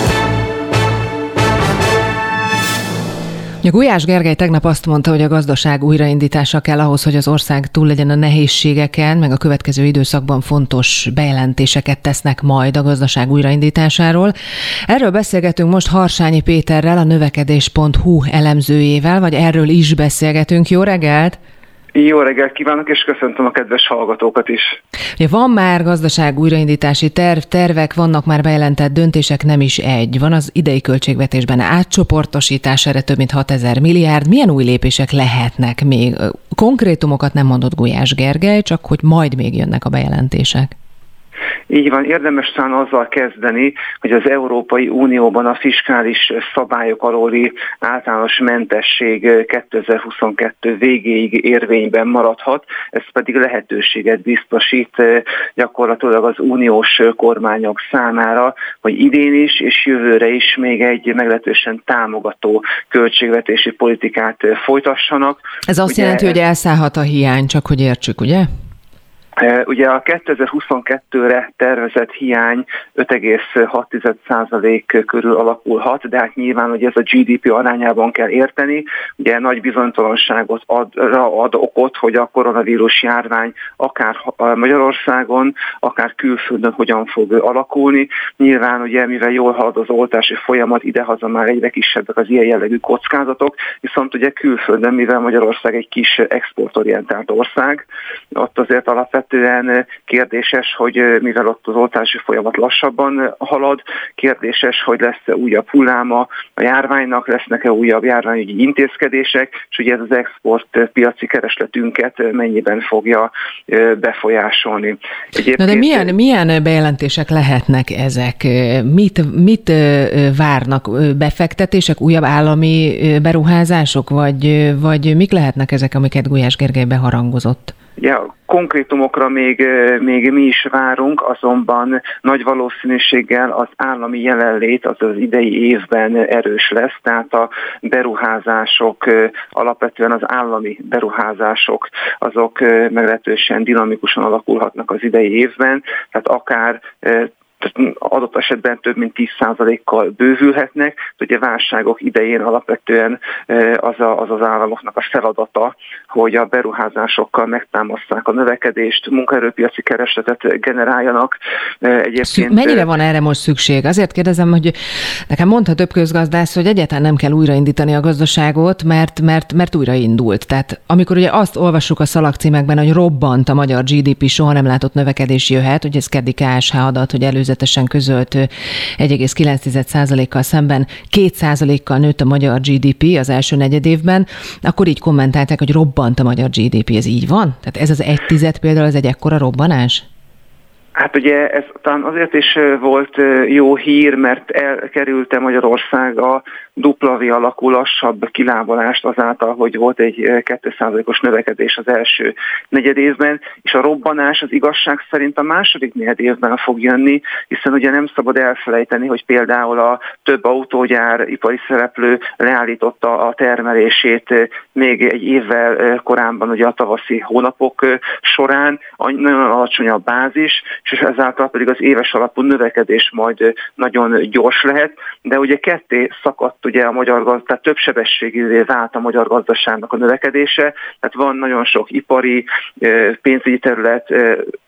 A Gulyás Gergely tegnap azt mondta, hogy a gazdaság újraindítása kell ahhoz, hogy az ország túl legyen a nehézségeken, meg a következő időszakban fontos bejelentéseket tesznek majd a gazdaság újraindításáról. Erről beszélgetünk most Harsányi Péterrel, a növekedés.hu elemzőjével, vagy erről is beszélgetünk. Jó reggelt! Jó reggelt kívánok, és köszöntöm a kedves hallgatókat is. Ugye van már gazdaság újraindítási terv, tervek, vannak már bejelentett döntések, nem is egy. Van az idei költségvetésben átcsoportosítás, erre több mint 6000 milliárd. Milyen új lépések lehetnek még? Konkrétumokat nem mondott Gulyás Gergely, csak hogy majd még jönnek a bejelentések. Így van, érdemes talán azzal kezdeni, hogy az Európai Unióban a fiskális szabályok alóli általános mentesség 2022 végéig érvényben maradhat, ez pedig lehetőséget biztosít eh, gyakorlatilag az uniós kormányok számára, hogy idén is és jövőre is még egy meglehetősen támogató költségvetési politikát folytassanak. Ez azt ugye, jelenti, hogy elszállhat a hiány, csak hogy értsük, ugye? Ugye a 2022-re tervezett hiány 5,6% körül alakulhat, de hát nyilván, hogy ez a GDP arányában kell érteni. Ugye nagy bizonytalanságot ad, ad okot, hogy a koronavírus járvány akár Magyarországon, akár külföldön hogyan fog alakulni. Nyilván ugye, mivel jól halad az oltási folyamat, idehaza már egyre kisebbek az ilyen jellegű kockázatok, viszont ugye külföldön, mivel Magyarország egy kis exportorientált ország, ott azért alapvetően alapvetően kérdéses, hogy mivel ott az oltási folyamat lassabban halad, kérdéses, hogy lesz-e újabb hulláma a járványnak, lesznek-e újabb járványügyi intézkedések, és ugye ez az export piaci keresletünket mennyiben fogja befolyásolni. Egyébként... Na de milyen, milyen bejelentések lehetnek ezek? Mit, mit várnak? Befektetések, újabb állami beruházások, vagy, vagy mik lehetnek ezek, amiket Gulyás Gergely beharangozott? Ja, konkrétumokra még, még mi is várunk, azonban nagy valószínűséggel az állami jelenlét az az idei évben erős lesz, tehát a beruházások, alapvetően az állami beruházások, azok meglehetősen dinamikusan alakulhatnak az idei évben, tehát akár tehát adott esetben több mint 10%-kal bővülhetnek. Ugye válságok idején alapvetően az, a, az az államoknak a feladata, hogy a beruházásokkal megtámaszták a növekedést, munkaerőpiaci keresletet generáljanak. Egyébként... Mennyire van erre most szükség? Azért kérdezem, hogy nekem mondta több közgazdász, hogy egyáltalán nem kell újraindítani a gazdaságot, mert, mert, mert újraindult. Tehát amikor ugye azt olvassuk a szalagcímekben, hogy robbant a magyar GDP, soha nem látott növekedés jöhet, hogy ez keddi KSH adat, hogy előző előzetesen közölt 1,9%-kal szemben 2%-kal nőtt a magyar GDP az első negyedévben, akkor így kommentálták, hogy robbant a magyar GDP. Ez így van? Tehát ez az egy tized például, ez egy ekkora robbanás? Hát ugye ez talán azért is volt jó hír, mert elkerülte Magyarország a V alakú lassabb kilábalást azáltal, hogy volt egy 2%-os növekedés az első negyed évben, és a robbanás az igazság szerint a második negyed évben fog jönni, hiszen ugye nem szabad elfelejteni, hogy például a több autógyár ipari szereplő leállította a termelését még egy évvel korábban, ugye a tavaszi hónapok során, nagyon alacsony a bázis, és ezáltal pedig az éves alapú növekedés majd nagyon gyors lehet, de ugye ketté szakadt ugye a magyar gazdaság, tehát több sebességűvé vált a magyar gazdaságnak a növekedése, tehát van nagyon sok ipari, pénzügyi terület,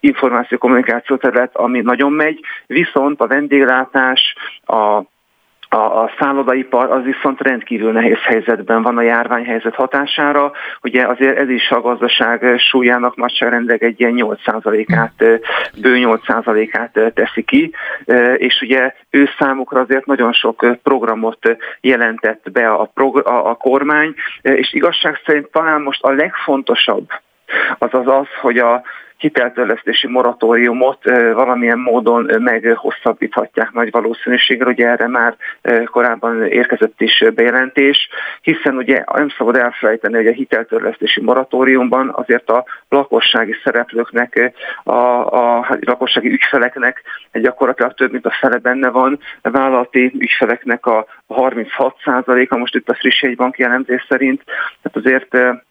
információ-kommunikáció terület, ami nagyon megy, viszont a vendéglátás, a a, a szállodaipar az viszont rendkívül nehéz helyzetben van a járványhelyzet hatására. Ugye azért ez is a gazdaság súlyának nagyságrendeg egy ilyen 8%-át, bő 8%-át teszi ki, és ugye ő számukra azért nagyon sok programot jelentett be a, prog- a, a kormány, és igazság szerint talán most a legfontosabb az az az, hogy a hiteltörlesztési moratóriumot valamilyen módon meghosszabbíthatják nagy valószínűséggel, ugye erre már korábban érkezett is bejelentés, hiszen ugye nem szabad elfelejteni, hogy a hiteltörlesztési moratóriumban azért a lakossági szereplőknek, a, a, a lakossági ügyfeleknek gyakorlatilag több mint a fele benne van, a vállalati ügyfeleknek a 36%-a most itt a friss jegybanki jellemzés szerint, tehát azért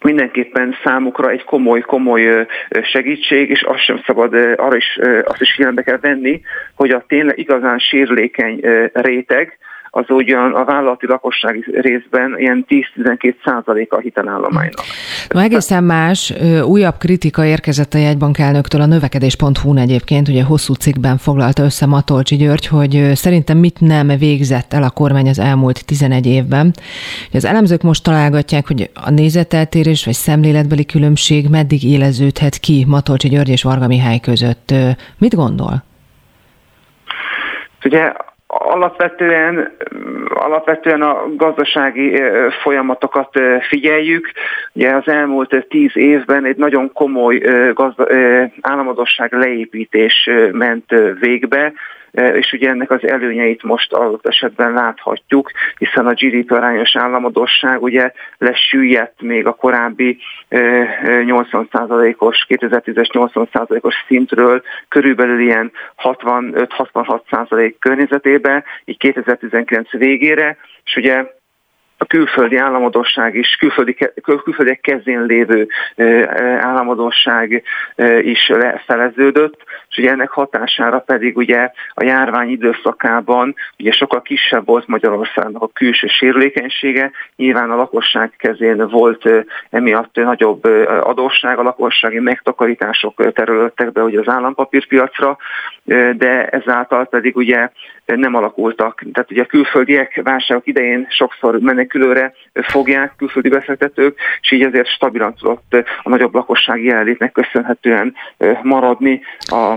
mindenképpen számukra egy komoly-komoly segítség, és azt sem szabad, arra is, azt is figyelembe kell venni, hogy a tényleg igazán sérülékeny réteg, az ugyan a vállalati lakossági részben ilyen 10-12 százaléka a hitelállománynak. No, egészen más, újabb kritika érkezett a jegybankelnöktől a növekedés.hu-n egyébként, ugye hosszú cikkben foglalta össze Matolcsi György, hogy szerintem mit nem végzett el a kormány az elmúlt 11 évben. Az elemzők most találgatják, hogy a nézeteltérés vagy szemléletbeli különbség meddig éleződhet ki Matolcsi György és Varga Mihály között. Mit gondol? Ugye Alapvetően, alapvetően a gazdasági folyamatokat figyeljük. Ugye az elmúlt tíz évben egy nagyon komoly gazda, államadosság leépítés ment végbe, és ugye ennek az előnyeit most adott esetben láthatjuk, hiszen a GDP arányos államadosság ugye lesüllyedt még a korábbi 80%-os, 2010-es 80%-os szintről körülbelül ilyen 65-66% környezetébe, így 2019 végére, és ugye a külföldi államadosság is, külföldi, külföldiek kezén lévő államadosság is lefeleződött, és ugye ennek hatására pedig ugye a járvány időszakában ugye sokkal kisebb volt Magyarországnak a külső sérülékenysége, nyilván a lakosság kezén volt emiatt nagyobb adósság, a lakossági megtakarítások terülöttek be ugye az állampapírpiacra, de ezáltal pedig ugye nem alakultak. Tehát ugye a külföldiek válságok idején sokszor menekülőre fogják külföldi befektetők, és így ezért stabilan tudott a nagyobb lakossági jelenlétnek köszönhetően maradni a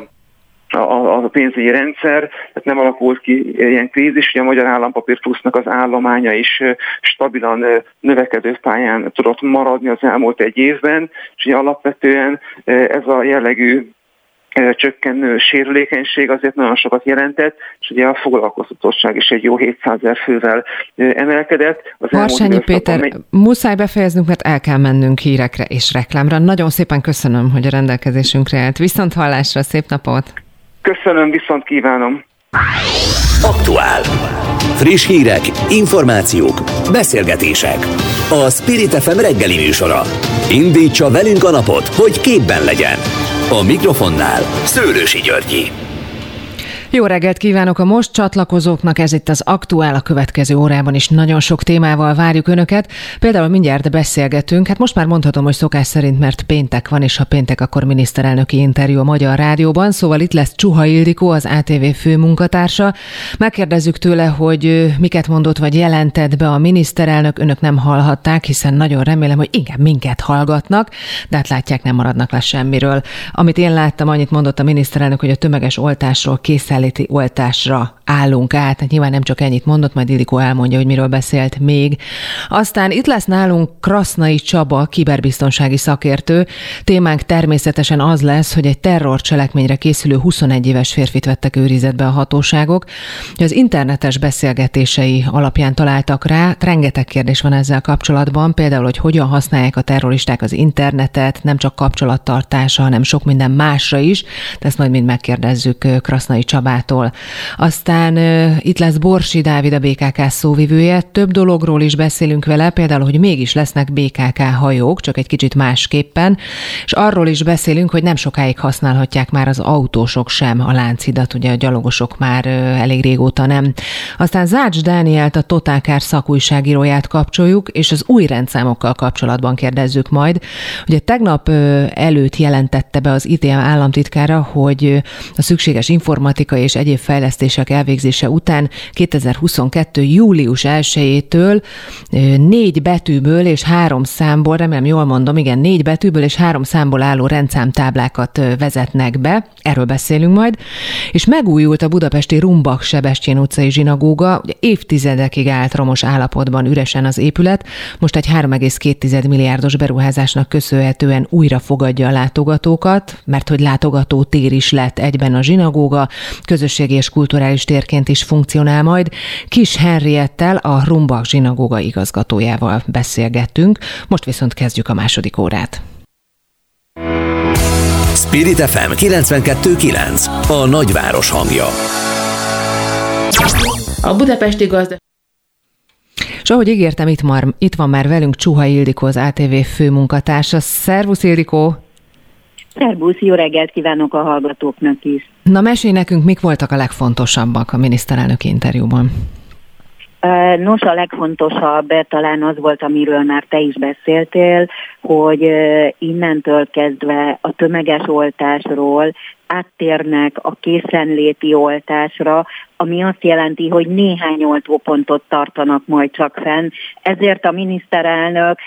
a, a pénzügyi rendszer, tehát nem alakult ki ilyen krízis, hogy a Magyar Állampapír Plusznak az állománya is stabilan növekedő pályán tudott maradni az elmúlt egy évben, és ugye alapvetően ez a jellegű csökkenő sérülékenység azért nagyon sokat jelentett, és ugye a foglalkoztatottság is egy jó 700 ezer fővel emelkedett. Az Harsányi Péter, megy... muszáj befejeznünk, mert el kell mennünk hírekre és reklámra. Nagyon szépen köszönöm, hogy a rendelkezésünkre állt. Viszont hallásra, szép napot! Köszönöm, viszont kívánom! Aktuál. Friss hírek, információk, beszélgetések. A Spirit FM reggeli műsora. Indítsa velünk a napot, hogy képben legyen. A mikrofonnál Szőrősi Györgyi. Jó reggelt kívánok a most csatlakozóknak, ez itt az Aktuál a következő órában is nagyon sok témával várjuk Önöket. Például mindjárt beszélgetünk, hát most már mondhatom, hogy szokás szerint, mert péntek van, és ha péntek, akkor miniszterelnöki interjú a Magyar Rádióban, szóval itt lesz Csuha Ildikó, az ATV főmunkatársa. Megkérdezzük tőle, hogy miket mondott vagy jelentett be a miniszterelnök, önök nem hallhatták, hiszen nagyon remélem, hogy inkább minket hallgatnak, de hát látják, nem maradnak le semmiről. Amit én láttam, annyit mondott a miniszterelnök, hogy a tömeges oltásról készen készenléti oltásra állunk át. Hát nyilván nem csak ennyit mondott, majd Ildikó elmondja, hogy miről beszélt még. Aztán itt lesz nálunk Krasznai Csaba, kiberbiztonsági szakértő. Témánk természetesen az lesz, hogy egy terrorcselekményre készülő 21 éves férfit vettek őrizetbe a hatóságok. Az internetes beszélgetései alapján találtak rá. Rengeteg kérdés van ezzel kapcsolatban, például, hogy hogyan használják a terroristák az internetet, nem csak kapcsolattartása, hanem sok minden másra is. De ezt majd mind megkérdezzük Krasznai Csabától. Aztán itt lesz Borsi Dávid, a BKK szóvivője. Több dologról is beszélünk vele, például, hogy mégis lesznek BKK hajók, csak egy kicsit másképpen, és arról is beszélünk, hogy nem sokáig használhatják már az autósok sem a láncidat, ugye a gyalogosok már elég régóta nem. Aztán Zács Dánielt, a Totálkár szakújságíróját kapcsoljuk, és az új rendszámokkal kapcsolatban kérdezzük majd. Ugye tegnap előtt jelentette be az ITM államtitkára, hogy a szükséges informatikai és egyéb fejlesztések elvégzése után 2022. július 1-től négy betűből és három számból, remélem jól mondom, igen, négy betűből és három számból álló rendszámtáblákat vezetnek be, erről beszélünk majd, és megújult a budapesti Rumbak Sebestyén utcai zsinagóga, ugye évtizedekig állt romos állapotban üresen az épület, most egy 3,2 milliárdos beruházásnak köszönhetően újra fogadja a látogatókat, mert hogy látogató tér is lett egyben a zsinagóga, közösségi és kulturális térként is funkcionál majd. Kis Henriettel, a Rumbak zsinagóga igazgatójával beszélgettünk, most viszont kezdjük a második órát. Spirit FM 92.9 A nagyváros hangja A budapesti gazdaság és ahogy ígértem, itt, már, itt van már velünk Csuha Ildikó, az ATV főmunkatársa. Szervusz Ildikó! Szervusz, jó reggelt kívánok a hallgatóknak is! Na mesélj nekünk, mik voltak a legfontosabbak a miniszterelnök interjúban? Nos, a legfontosabb talán az volt, amiről már te is beszéltél, hogy innentől kezdve a tömeges oltásról áttérnek a készenléti oltásra, ami azt jelenti, hogy néhány oltópontot tartanak majd csak fenn. Ezért a miniszterelnök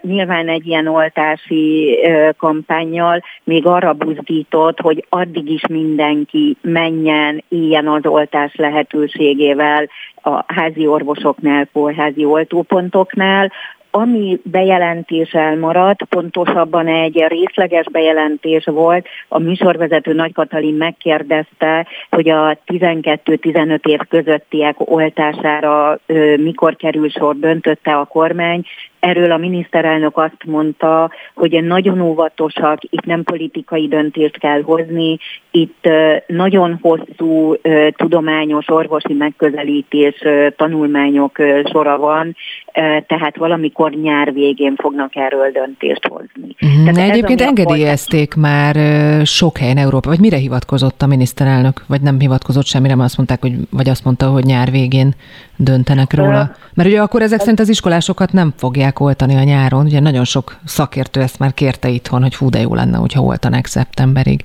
nyilván egy ilyen oltási kampányjal még arra buzdított, hogy addig is mindenki menjen, ilyen az oltás lehetőségével a házi orvosoknál, kórházi oltópontoknál, ami bejelentés elmaradt, pontosabban egy részleges bejelentés volt, a műsorvezető Nagy Katalin megkérdezte, hogy a 12-15 év közöttiek oltására mikor kerül sor, döntötte a kormány, Erről a miniszterelnök azt mondta, hogy nagyon óvatosak, itt nem politikai döntést kell hozni, itt nagyon hosszú tudományos orvosi megközelítés tanulmányok sora van, tehát valamikor nyár végén fognak erről döntést hozni. Mm, tehát egyébként engedélyezték volt... már sok helyen Európa, vagy mire hivatkozott a miniszterelnök, vagy nem hivatkozott semmire, mert azt mondták, hogy, vagy azt mondta, hogy nyár végén döntenek róla. Mert ugye akkor ezek szerint az iskolásokat nem fogják oltani a nyáron. Ugye nagyon sok szakértő ezt már kérte itthon, hogy fú, de jó lenne, hogyha oltanák szeptemberig.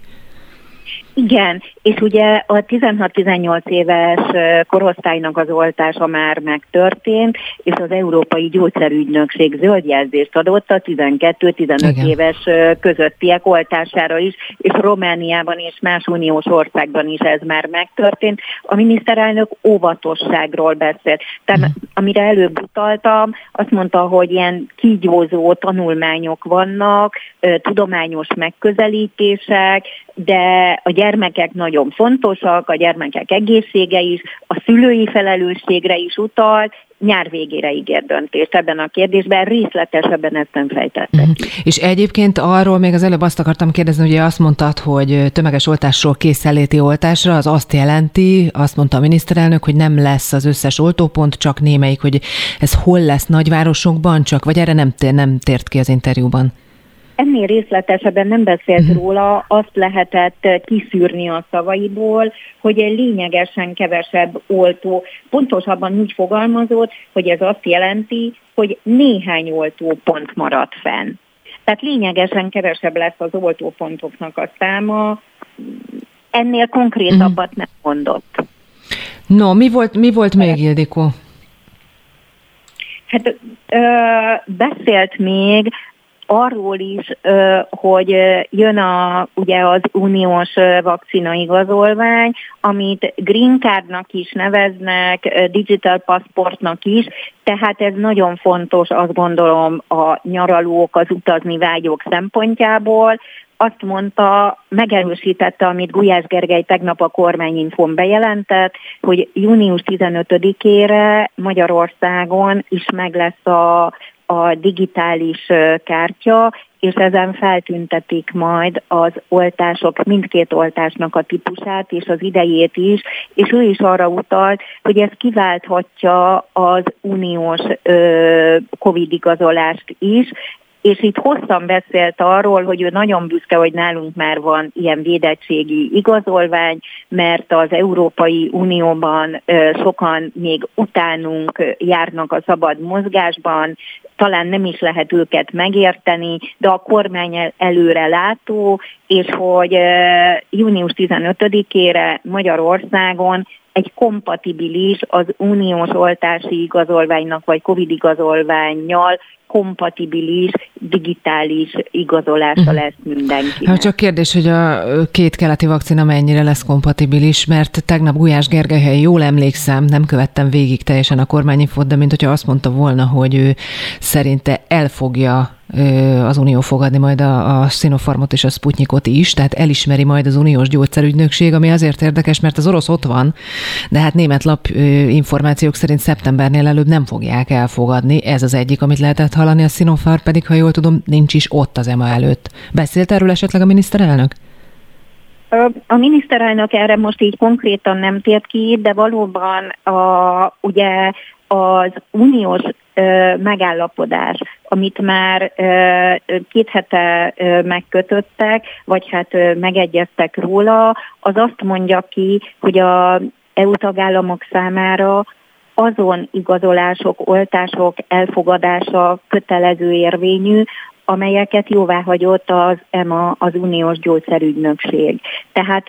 Igen, és ugye a 16-18 éves korosztálynak az oltása már megtörtént, és az Európai Gyógyszerügynökség zöldjelzést adott a 12-15 éves közöttiek oltására is, és Romániában és más uniós országban is ez már megtörtént. A miniszterelnök óvatosságról beszélt. Tehát uh-huh. amire előbb utaltam, azt mondta, hogy ilyen kígyózó tanulmányok vannak, tudományos megközelítések, de a gyermekek nagyon fontosak, a gyermekek egészsége is, a szülői felelősségre is utalt, nyár végére ígér döntést ebben a kérdésben, részletesebben ezt nem fejtettek. Uh-huh. És egyébként arról még az előbb azt akartam kérdezni, hogy azt mondtad, hogy tömeges oltásról készenléti oltásra, az azt jelenti, azt mondta a miniszterelnök, hogy nem lesz az összes oltópont, csak némelyik, hogy ez hol lesz nagyvárosokban csak, vagy erre nem, nem tért ki az interjúban? Ennél részletesebben nem beszélt uh-huh. róla, azt lehetett kiszűrni a szavaiból, hogy egy lényegesen kevesebb oltó, pontosabban úgy fogalmazott, hogy ez azt jelenti, hogy néhány oltópont maradt fenn. Tehát lényegesen kevesebb lesz az oltópontoknak a száma, ennél konkrétabbat uh-huh. nem mondott. No, mi volt, mi volt még, Ildikó? Hát ö, beszélt még arról is, hogy jön a, ugye az uniós vakcina igazolvány, amit green cardnak is neveznek, digital passportnak is, tehát ez nagyon fontos, azt gondolom, a nyaralók, az utazni vágyók szempontjából, azt mondta, megerősítette, amit Gulyás Gergely tegnap a kormányinfon bejelentett, hogy június 15-ére Magyarországon is meg lesz a, a digitális kártya, és ezen feltüntetik majd az oltások, mindkét oltásnak a típusát és az idejét is, és ő is arra utalt, hogy ez kiválthatja az uniós COVID igazolást is, és itt hosszan beszélt arról, hogy ő nagyon büszke, hogy nálunk már van ilyen védettségi igazolvány, mert az Európai Unióban sokan még utánunk járnak a szabad mozgásban, talán nem is lehet őket megérteni, de a kormány előre látó, és hogy június 15-ére Magyarországon egy kompatibilis az uniós oltási igazolványnak vagy COVID igazolványjal kompatibilis digitális igazolása uh-huh. lesz mindenki. Hát csak kérdés, hogy a két keleti vakcina mennyire lesz kompatibilis, mert tegnap Gulyás Gergely, ha jól emlékszem, nem követtem végig teljesen a kormányinfot, de mint hogyha azt mondta volna, hogy ő szerinte elfogja az Unió fogadni majd a, a Sinopharmot és a Sputnikot is, tehát elismeri majd az Uniós Gyógyszerügynökség, ami azért érdekes, mert az orosz ott van, de hát német lap információk szerint szeptembernél előbb nem fogják elfogadni. Ez az egyik, amit lehetett hallani, a Sinopharm pedig, ha jól tudom, nincs is ott az EMA előtt. Beszélt erről esetleg a miniszterelnök? A miniszterelnök erre most így konkrétan nem tért ki, de valóban a, ugye az uniós megállapodás, amit már két hete megkötöttek, vagy hát megegyeztek róla, az azt mondja ki, hogy a EU tagállamok számára azon igazolások, oltások elfogadása kötelező érvényű, amelyeket jóvá hagyott az EMA, az Uniós Gyógyszerügynökség. Tehát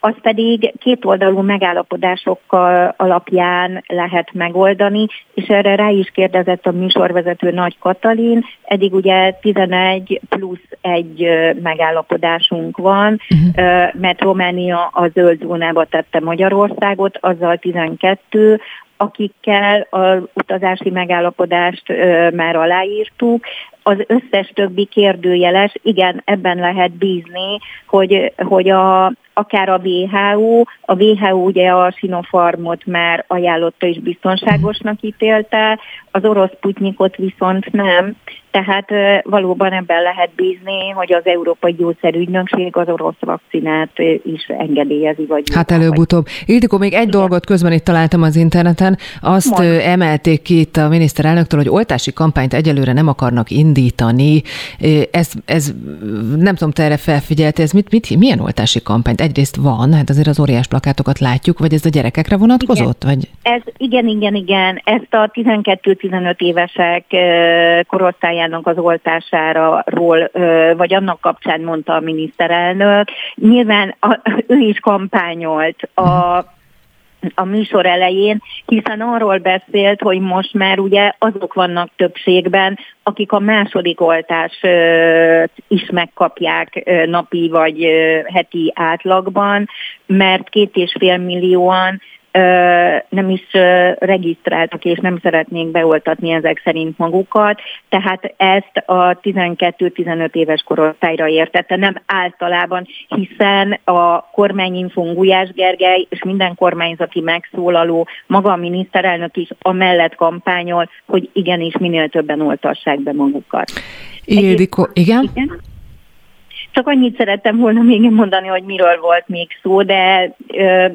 az pedig kétoldalú megállapodásokkal alapján lehet megoldani, és erre rá is kérdezett a műsorvezető Nagy Katalin, eddig ugye 11 plusz egy megállapodásunk van, uh-huh. mert Románia a zöld zónába tette Magyarországot, azzal 12, akikkel az utazási megállapodást már aláírtuk, az összes többi kérdőjeles, igen, ebben lehet bízni, hogy, hogy a, akár a WHO, a WHO ugye a Sinopharmot már ajánlotta és biztonságosnak ítélte, az orosz Putnikot viszont nem, tehát valóban ebben lehet bízni, hogy az Európai Gyógyszerügynökség az orosz vakcinát is engedélyezi. Vagy hát előbb-utóbb. Ildikó, még egy Igen. dolgot közben itt találtam az interneten. Azt Mond. emelték ki itt a miniszterelnöktől, hogy oltási kampányt egyelőre nem akarnak indítani. Ez, ez nem tudom, te erre felfigyelte, ez mit, mit, milyen oltási kampányt? Egyrészt van, hát azért az óriás plakátokat látjuk, vagy ez a gyerekekre vonatkozott? Igen. Vagy? Ez, igen, igen, igen. Ezt a 12-15 évesek korosztályán oltásának az oltására, vagy annak kapcsán mondta a miniszterelnök. Nyilván a, ő is kampányolt a a műsor elején, hiszen arról beszélt, hogy most már ugye azok vannak többségben, akik a második oltás is megkapják napi vagy heti átlagban, mert két és fél millióan nem is regisztráltak és nem szeretnék beoltatni ezek szerint magukat, tehát ezt a 12-15 éves korosztályra értette, nem általában, hiszen a kormányinfón Gulyás Gergely és minden kormányzati megszólaló, maga a miniszterelnök is amellett kampányol, hogy igenis minél többen oltassák be magukat. Ildikó, igen? igen? Csak annyit szerettem volna még mondani, hogy miről volt még szó, de ö,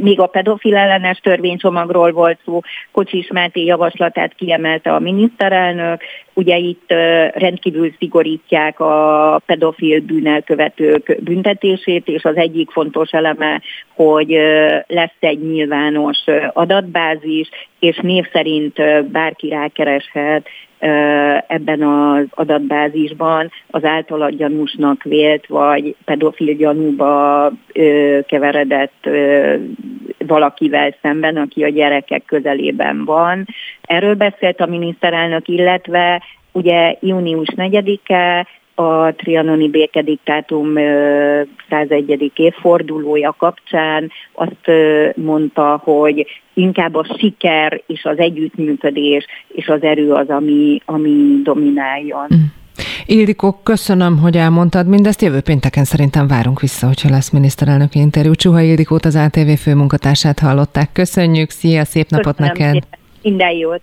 még a pedofil ellenes törvénycsomagról volt szó, Kocsis Máté javaslatát kiemelte a miniszterelnök, ugye itt ö, rendkívül szigorítják a pedofil bűnelkövetők büntetését, és az egyik fontos eleme, hogy ö, lesz egy nyilvános adatbázis, és név szerint bárki rákereshet ebben az adatbázisban az általa gyanúsnak vélt, vagy pedofil gyanúba keveredett valakivel szemben, aki a gyerekek közelében van. Erről beszélt a miniszterelnök, illetve ugye június 4-e, a trianoni békediktátum 101. évfordulója kapcsán azt mondta, hogy inkább a siker és az együttműködés és az erő az, ami, ami domináljon. Mm. Ildikó, köszönöm, hogy elmondtad mindezt. Jövő pénteken szerintem várunk vissza, hogyha lesz miniszterelnöki interjú. Csuha Ildikót, az ATV főmunkatársát hallották. Köszönjük, szia, szép napot köszönöm, neked! Minden jót!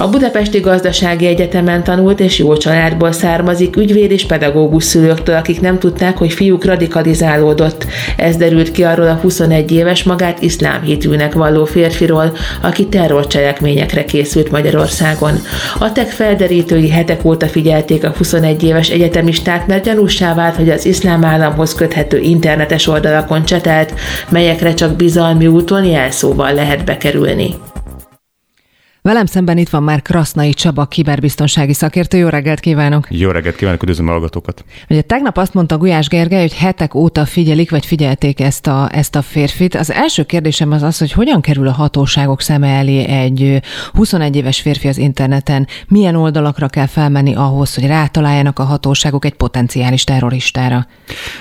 a Budapesti Gazdasági Egyetemen tanult és jó családból származik ügyvéd és pedagógus szülőktől, akik nem tudták, hogy fiúk radikalizálódott. Ez derült ki arról a 21 éves magát iszlám hitűnek valló férfiról, aki terrorcselekményekre készült Magyarországon. A tek felderítői hetek óta figyelték a 21 éves egyetemistát, mert gyanúsá vált, hogy az iszlám államhoz köthető internetes oldalakon csetelt, melyekre csak bizalmi úton jelszóval lehet bekerülni. Velem szemben itt van már Krasznai Csaba, kiberbiztonsági szakértő. Jó reggelt kívánok! Jó reggelt kívánok, üdvözlöm a hallgatókat! Ugye tegnap azt mondta Gulyás Gergely, hogy hetek óta figyelik, vagy figyelték ezt a, ezt a férfit. Az első kérdésem az az, hogy hogyan kerül a hatóságok szeme elé egy 21 éves férfi az interneten, milyen oldalakra kell felmenni ahhoz, hogy rátaláljanak a hatóságok egy potenciális terroristára?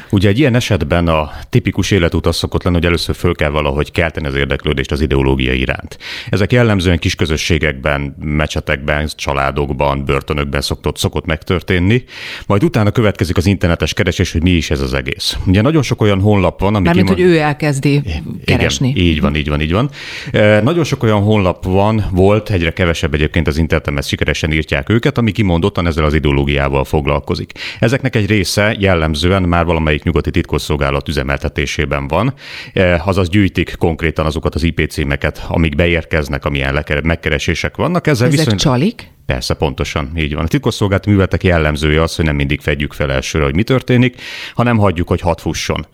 Ugye egy ilyen esetben a tipikus életút az szokott lenni, hogy először föl kell valahogy kelteni az érdeklődést az ideológia iránt. Ezek jellemzően kis közösségekben, mecsetekben, családokban, börtönökben szokott, szokott megtörténni. Majd utána következik az internetes keresés, hogy mi is ez az egész. Ugye nagyon sok olyan honlap van, ami Mármint, kimond... hogy ő elkezdi Igen, keresni. így van, így van, így van. E, nagyon sok olyan honlap van, volt, egyre kevesebb egyébként az interneten, mert sikeresen írtják őket, ami kimondottan ezzel az ideológiával foglalkozik. Ezeknek egy része jellemzően már valamelyik nyugati titkosszolgálat üzemeltetésében van, e, azaz gyűjtik konkrétan azokat az IP címeket, amik beérkeznek, amilyen megkeresések megkeresések vannak. Ezzel Ezek viszont... csalik? Persze, pontosan így van. A titkosszolgálati műveletek jellemzője az, hogy nem mindig fedjük fel elsőre, hogy mi történik, hanem hagyjuk, hogy hat fusson.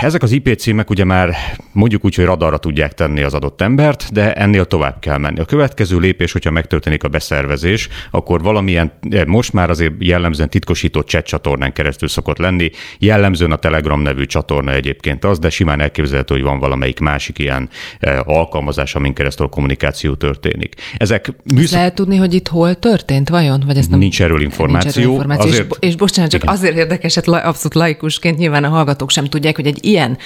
Ezek az IP címek ugye már mondjuk úgy, hogy radarra tudják tenni az adott embert, de ennél tovább kell menni. A következő lépés, hogyha megtörténik a beszervezés, akkor valamilyen, most már azért jellemzően titkosított chat csatornán keresztül szokott lenni, jellemzően a Telegram nevű csatorna egyébként az, de simán elképzelhető, hogy van valamelyik másik ilyen alkalmazás, amin keresztül a kommunikáció történik. Ezek műsz... Lehet tudni, hogy itt itt hol történt vajon? Vagy ezt nem... Nincs erről információ. Nincs erről információ. Azért... És, és bocsánat, csak Igen. azért érdekes, hát abszolút laikusként nyilván a hallgatók sem tudják, hogy egy ilyen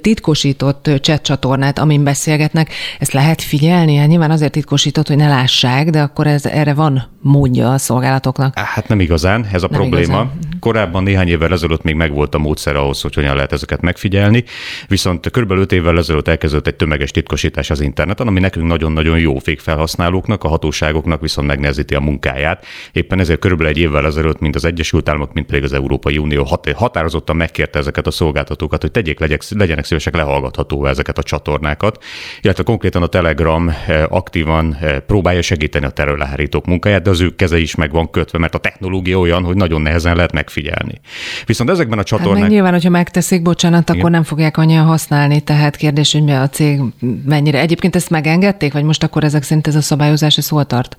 titkosított chat csatornát, amin beszélgetnek, ezt lehet figyelni? Hát nyilván azért titkosított, hogy ne lássák, de akkor ez, erre van módja a szolgálatoknak. Hát nem igazán, ez a nem probléma. Igazán. Korábban néhány évvel ezelőtt még megvolt a módszer ahhoz, hogy hogyan lehet ezeket megfigyelni, viszont körülbelül 5 évvel ezelőtt elkezdődött egy tömeges titkosítás az interneten, ami nekünk nagyon-nagyon jó fékfelhasználóknak, a hatóságoknak viszont megnehezíti a munkáját. Éppen ezért körülbelül egy évvel ezelőtt, mint az Egyesült Államok, mint pedig az Európai Unió határozottan megkérte ezeket a szolgáltatókat, hogy tegyék, legyek, legyenek szívesek lehallgathatóvá ezeket a csatornákat, illetve konkrétan a Telegram eh, aktívan eh, próbálja segíteni a terrorlehárítók munkáját, de az ő keze is meg van kötve, mert a technológia olyan, hogy nagyon nehezen lehet megfigyelni. Viszont ezekben a csatornákban. Hát nyilván, hogyha megteszik, bocsánat, akkor Igen. nem fogják annyian használni, tehát kérdés, hogy mi a cég mennyire. Egyébként ezt megengedték, vagy most akkor ezek szerint ez a szabályozás ez hol tart?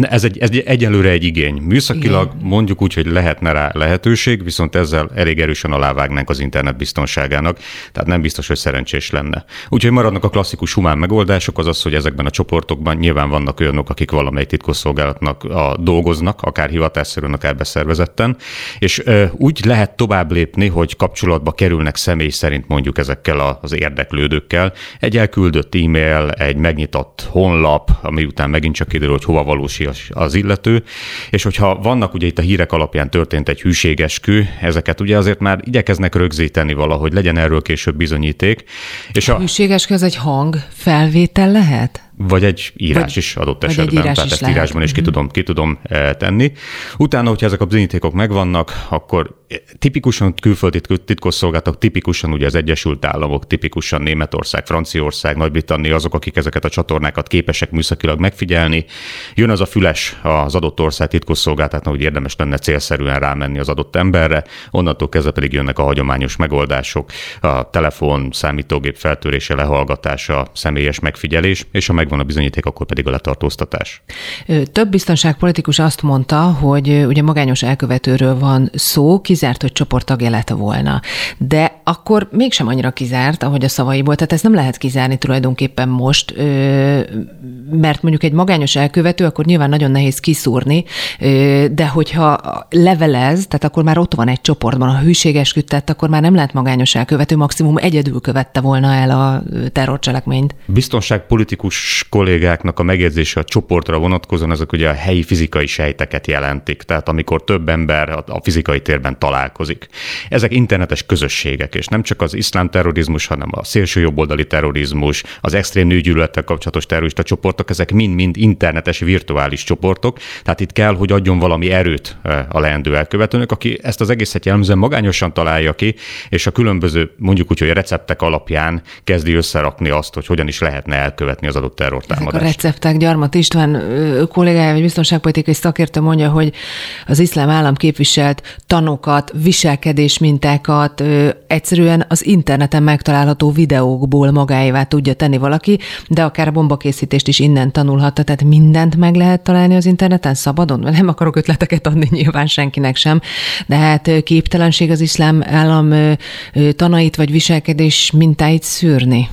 Ez, egy, ez egyelőre egy igény. Műszakilag Igen. mondjuk úgy, hogy lehetne rá lehetőség, viszont ezzel elég erősen alávágnánk az internet biztonságának, tehát nem biztos, hogy szerencsés lenne. Úgyhogy maradnak a klasszikus humán megoldások, az az, hogy ezekben a csoportokban nyilván vannak olyanok, akik valamely titkosszolgálatnak a, dolgoznak, akár hivatásszerűen, akár beszervezetten, és ö, úgy lehet tovább lépni, hogy kapcsolatba kerülnek személy szerint mondjuk ezekkel a, az érdeklődőkkel. Egy elküldött e-mail, egy megnyitott honlap, ami után megint csak kiderül, hogy hova valósi az illető, és hogyha vannak ugye itt a hírek alapján történt egy hűségeskü, ezeket ugye azért már igyekeznek rögzíteni valahogy, legyen erről később bizonyíték. És a, hűségeskü az egy hang felvétel lehet? vagy egy írás vagy, is adott esetben, írás tehát is ezt lehet. írásban is ki mhm. tudom, ki tudom eh, tenni. Utána, hogyha ezek a bizonyítékok megvannak, akkor tipikusan külföldi titkosszolgálatok, tipikusan ugye az Egyesült Államok, tipikusan Németország, Franciaország, Nagy-Britannia azok, akik ezeket a csatornákat képesek műszakilag megfigyelni. Jön az a füles az adott ország titkosszolgálatnak, hogy érdemes lenne célszerűen rámenni az adott emberre, onnantól kezdve pedig jönnek a hagyományos megoldások, a telefon, számítógép feltörése, lehallgatása, személyes megfigyelés, és a megvan a bizonyíték, akkor pedig a letartóztatás. Több biztonságpolitikus azt mondta, hogy ugye magányos elkövetőről van szó, kizárt, hogy csoporttagja lett volna. De akkor mégsem annyira kizárt, ahogy a szavaiból. Tehát ezt nem lehet kizárni tulajdonképpen most, mert mondjuk egy magányos elkövető, akkor nyilván nagyon nehéz kiszúrni, de hogyha levelez, tehát akkor már ott van egy csoportban, a hűséges küttet, akkor már nem lehet magányos elkövető, maximum egyedül követte volna el a terrorcselekményt. Biztonságpolitikus kollégáknak a megjegyzése a csoportra vonatkozóan, ezek ugye a helyi fizikai sejteket jelentik, tehát amikor több ember a fizikai térben találkozik. Ezek internetes közösségek, és nem csak az iszlám terrorizmus, hanem a szélső jobboldali terrorizmus, az extrém nőgyűlölettel kapcsolatos terrorista csoportok, ezek mind-mind internetes virtuális csoportok, tehát itt kell, hogy adjon valami erőt eh, a leendő elkövetőnek, aki ezt az egészet jellemzően magányosan találja ki, és a különböző, mondjuk úgy, hogy a receptek alapján kezdi összerakni azt, hogy hogyan is lehetne elkövetni az adott terrortámadást. Ezek a receptek, Gyarmat István kollégája, vagy biztonságpolitikai szakértő mondja, hogy az iszlám állam képviselt tanokat, viselkedés mintákat egyszerűen az interneten megtalálható videókból magáévá tudja tenni valaki, de akár a bombakészítést is innen tanulhatta, tehát mindent meg lehet találni az interneten szabadon? Nem akarok ötleteket adni nyilván senkinek sem, de hát képtelenség az iszlám állam tanait vagy viselkedés mintáit szűrni.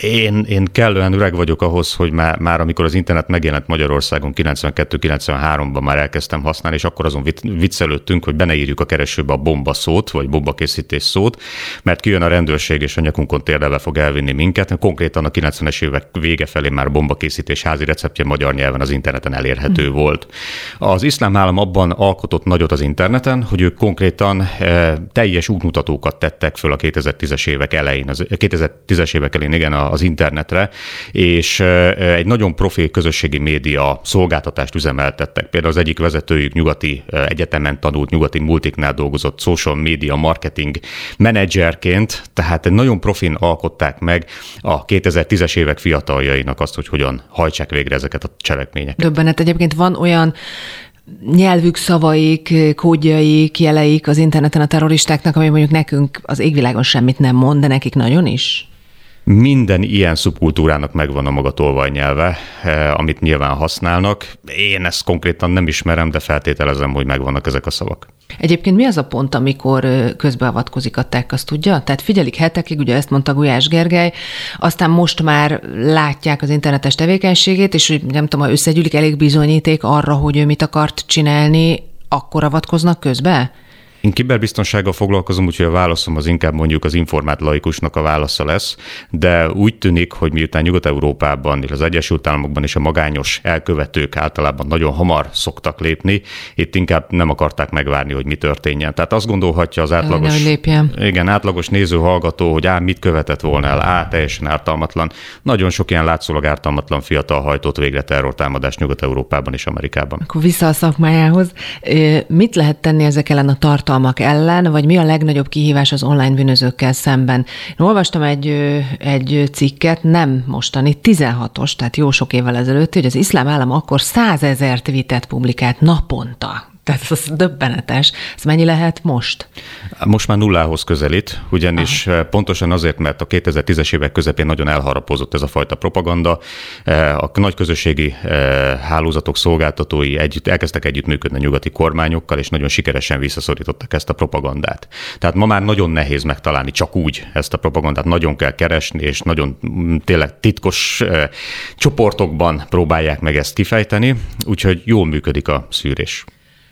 Én, én kellően öreg vagyok ahhoz, hogy már, már amikor az internet megjelent Magyarországon 92-93-ban már elkezdtem használni, és akkor azon viccelődtünk, hogy beneírjuk a keresőbe a bomba szót, vagy bombakészítés szót, mert kijön a rendőrség, és a nyakunkon térdelve fog elvinni minket. Konkrétan a 90-es évek vége felé már bombakészítés házi receptje magyar nyelven az interneten elérhető mm. volt. Az iszlám állam abban alkotott nagyot az interneten, hogy ők konkrétan e, teljes útmutatókat tettek föl a 2010-es évek elején, az 2010-es évek elején, igen, az internetre, és egy nagyon profi közösségi média szolgáltatást üzemeltettek. Például az egyik vezetőjük nyugati egyetemen tanult, nyugati multiknál dolgozott social media marketing menedzserként, tehát egy nagyon profin alkották meg a 2010-es évek fiataljainak azt, hogy hogyan hajtsák végre ezeket a cselekményeket. Döbbenet egyébként van olyan nyelvük, szavaik, kódjaik, jeleik az interneten a terroristáknak, ami mondjuk nekünk az égvilágon semmit nem mond, de nekik nagyon is? Minden ilyen szubkultúrának megvan a maga tolvajnyelve, eh, amit nyilván használnak. Én ezt konkrétan nem ismerem, de feltételezem, hogy megvannak ezek a szavak. Egyébként mi az a pont, amikor közbeavatkozik a tech, azt tudja? Tehát figyelik hetekig, ugye ezt mondta Gulyás Gergely, aztán most már látják az internetes tevékenységét, és nem tudom, ha összegyűlik elég bizonyíték arra, hogy ő mit akart csinálni, akkor avatkoznak közbe? Én kiberbiztonsággal foglalkozom, úgyhogy a válaszom az inkább mondjuk az informált laikusnak a válasza lesz, de úgy tűnik, hogy miután Nyugat-Európában, az Egyesült Államokban is a magányos elkövetők általában nagyon hamar szoktak lépni, itt inkább nem akarták megvárni, hogy mi történjen. Tehát azt gondolhatja az átlagos, igen, átlagos néző hallgató, hogy á, mit követett volna el, á, teljesen ártalmatlan. Nagyon sok ilyen látszólag ártalmatlan fiatal hajtott végre terrortámadást Nyugat-Európában és Amerikában. Akkor vissza a szakmájához. Mit lehet tenni ezek ellen a tartalmak tartalmak ellen, vagy mi a legnagyobb kihívás az online bűnözőkkel szemben. Én olvastam egy, egy cikket, nem mostani, 16-os, tehát jó sok évvel ezelőtt, hogy az iszlám állam akkor százezer tweetet publikált naponta. Tehát ez döbbenetes. Ez mennyi lehet most? Most már nullához közelít, ugyanis Aha. pontosan azért, mert a 2010-es évek közepén nagyon elharapozott ez a fajta propaganda. A nagy közösségi hálózatok szolgáltatói együtt, elkezdtek együttműködni a nyugati kormányokkal, és nagyon sikeresen visszaszorítottak ezt a propagandát. Tehát ma már nagyon nehéz megtalálni csak úgy ezt a propagandát, nagyon kell keresni, és nagyon mm, tényleg titkos csoportokban próbálják meg ezt kifejteni, úgyhogy jól működik a szűrés.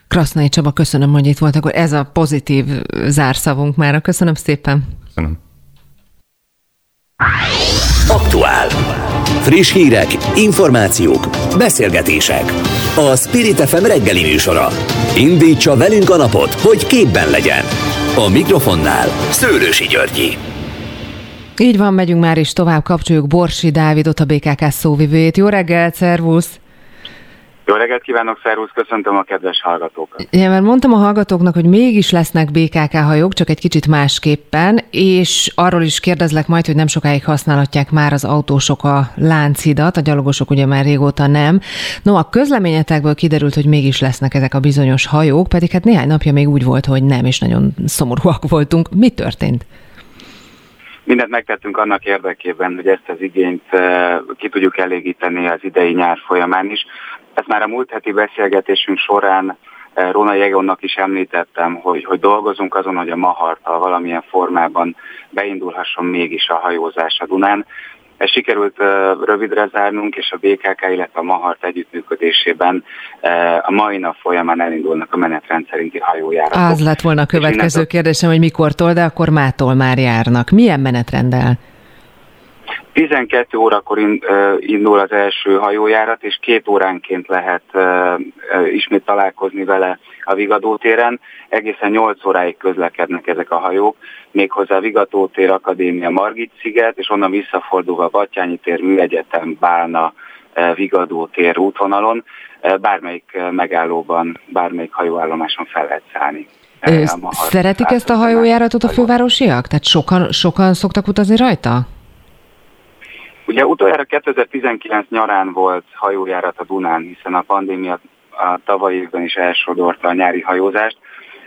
Krasznai Csaba, köszönöm, hogy itt volt. Akkor ez a pozitív zárszavunk már. Köszönöm szépen. Köszönöm. Aktuál. Friss hírek, információk, beszélgetések. A Spirit FM reggeli műsora. Indítsa velünk a napot, hogy képben legyen. A mikrofonnál Szőlősi Györgyi. Így van, megyünk már is tovább, kapcsoljuk Borsi Dávidot, a BKK szóvivőjét. Jó reggelt, szervusz! Jó reggelt kívánok, szervusz, köszöntöm a kedves hallgatókat. Igen, mert mondtam a hallgatóknak, hogy mégis lesznek BKK hajók, csak egy kicsit másképpen, és arról is kérdezlek majd, hogy nem sokáig használhatják már az autósok a Lánchidat, a gyalogosok ugye már régóta nem. No, a közleményetekből kiderült, hogy mégis lesznek ezek a bizonyos hajók, pedig hát néhány napja még úgy volt, hogy nem, és nagyon szomorúak voltunk. Mi történt? Mindent megtettünk annak érdekében, hogy ezt az igényt eh, ki tudjuk elégíteni az idei nyár folyamán is. Ezt már a múlt heti beszélgetésünk során Róna Jegonnak is említettem, hogy, hogy dolgozunk azon, hogy a Maharta valamilyen formában beindulhasson mégis a hajózás a Dunán. Ez sikerült rövidre zárnunk, és a BKK, illetve a Mahart együttműködésében a mai nap folyamán elindulnak a menetrend szerinti hajójáratok. Az lett volna a következő kérdésem, hogy mikortól, de akkor mától már járnak. Milyen menetrenddel? 12 órakor indul az első hajójárat, és két óránként lehet ismét találkozni vele a Vigadótéren. Egészen 8 óráig közlekednek ezek a hajók, méghozzá Vigadótér Akadémia Margit sziget, és onnan visszafordulva Batyányi tér, Műegyetem, Bálna, Vigadótér útvonalon, bármelyik megállóban, bármelyik hajóállomáson fel lehet szállni. Szeretik ezt a hajójáratot a fővárosiak? Tehát sokan, sokan szoktak utazni rajta? Ugye utoljára 2019 nyarán volt hajójárat a Dunán, hiszen a pandémia a tavalyi évben is elsodorta a nyári hajózást.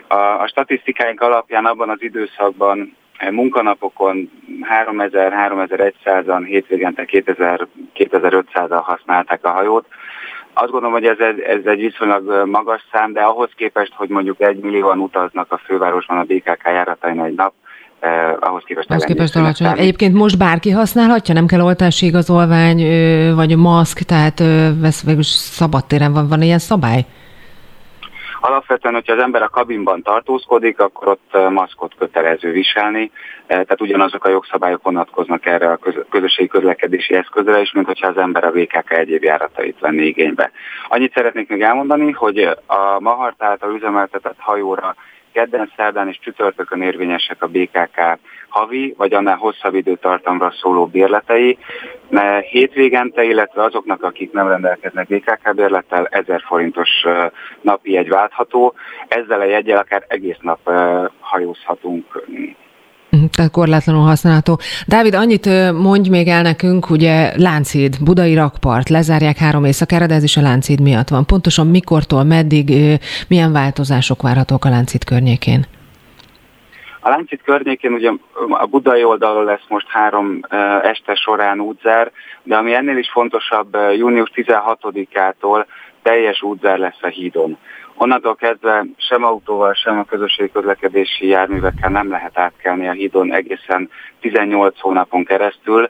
A, a statisztikáink alapján abban az időszakban eh, munkanapokon 3000-3100-an, hétvégente 2000-2500-al használták a hajót. Azt gondolom, hogy ez, ez egy viszonylag eh, magas szám, de ahhoz képest, hogy mondjuk egy millióan utaznak a fővárosban a BKK járatain egy nap, eh, ahhoz képest, ahhoz képest alacsony. Egyébként most bárki használhatja, nem kell oltási igazolvány, vagy maszk, tehát vesz, végül szabadtéren van, van ilyen szabály? Alapvetően, hogyha az ember a kabinban tartózkodik, akkor ott maszkot kötelező viselni, tehát ugyanazok a jogszabályok vonatkoznak erre a közösségi közlekedési eszközre is, mint hogyha az ember a VKK egyéb járatait venni igénybe. Annyit szeretnék még elmondani, hogy a Mahart által üzemeltetett hajóra kedden, szerdán és csütörtökön érvényesek a BKK havi, vagy annál hosszabb időtartamra szóló bérletei. Hétvégente, illetve azoknak, akik nem rendelkeznek BKK bérlettel, 1000 forintos napi egy váltható. Ezzel a jegyel akár egész nap hajózhatunk tehát korlátlanul használható. Dávid, annyit mondj még el nekünk, ugye Lánchíd, Budai rakpart, lezárják három éjszakára, de ez is a Lánchíd miatt van. Pontosan mikortól, meddig, milyen változások várhatók a Lánchíd környékén? A Lánchíd környékén ugye a budai oldalon lesz most három este során útzár, de ami ennél is fontosabb, június 16-ától teljes útzár lesz a hídon. Onnantól kezdve sem autóval, sem a közösségi közlekedési járművekkel nem lehet átkelni a hídon egészen 18 hónapon keresztül.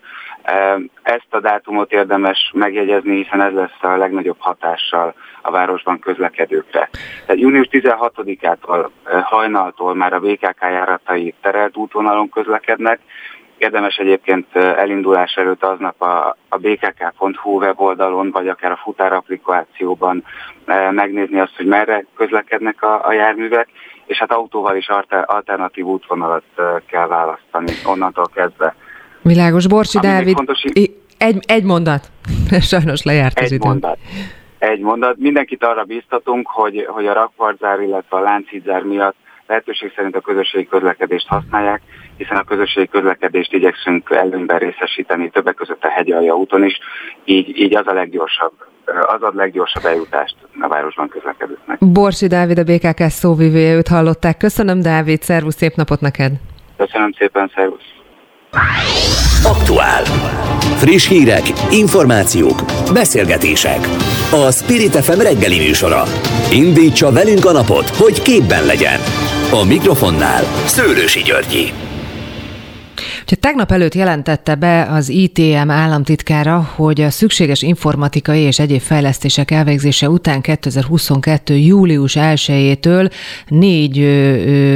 Ezt a dátumot érdemes megjegyezni, hiszen ez lesz a legnagyobb hatással a városban közlekedőkre. Tehát június 16-ától hajnaltól már a VKK járatai terelt útvonalon közlekednek, Érdemes egyébként elindulás előtt aznap a, a bkk.hu weboldalon, vagy akár a futár applikációban megnézni azt, hogy merre közlekednek a, a járművek, és hát autóval is alternatív útvonalat kell választani onnantól kezdve. Világos. Borsi Ami Dávid, fontos, egy, egy mondat. Sajnos lejárt az idő. Mondat. Egy mondat. Mindenkit arra bíztatunk, hogy, hogy a rakvarzár, illetve a láncidzár miatt lehetőség szerint a közösségi közlekedést használják, hiszen a közösségi közlekedést igyekszünk előnyben részesíteni, többek között a hegyalja úton is, így, így az a leggyorsabb az a leggyorsabb eljutást a városban közlekedőknek. Borsi Dávid, a BKK szóvivője, őt hallották. Köszönöm, Dávid, szervusz, szép napot neked! Köszönöm szépen, szervusz! Aktuál. Friss hírek, információk, beszélgetések. A Spirit FM reggeli műsora. Indítsa velünk a napot, hogy képben legyen. A mikrofonnál Szőlősi Györgyi. Ugye tegnap előtt jelentette be az ITM államtitkára, hogy a szükséges informatikai és egyéb fejlesztések elvégzése után 2022. július 1-től négy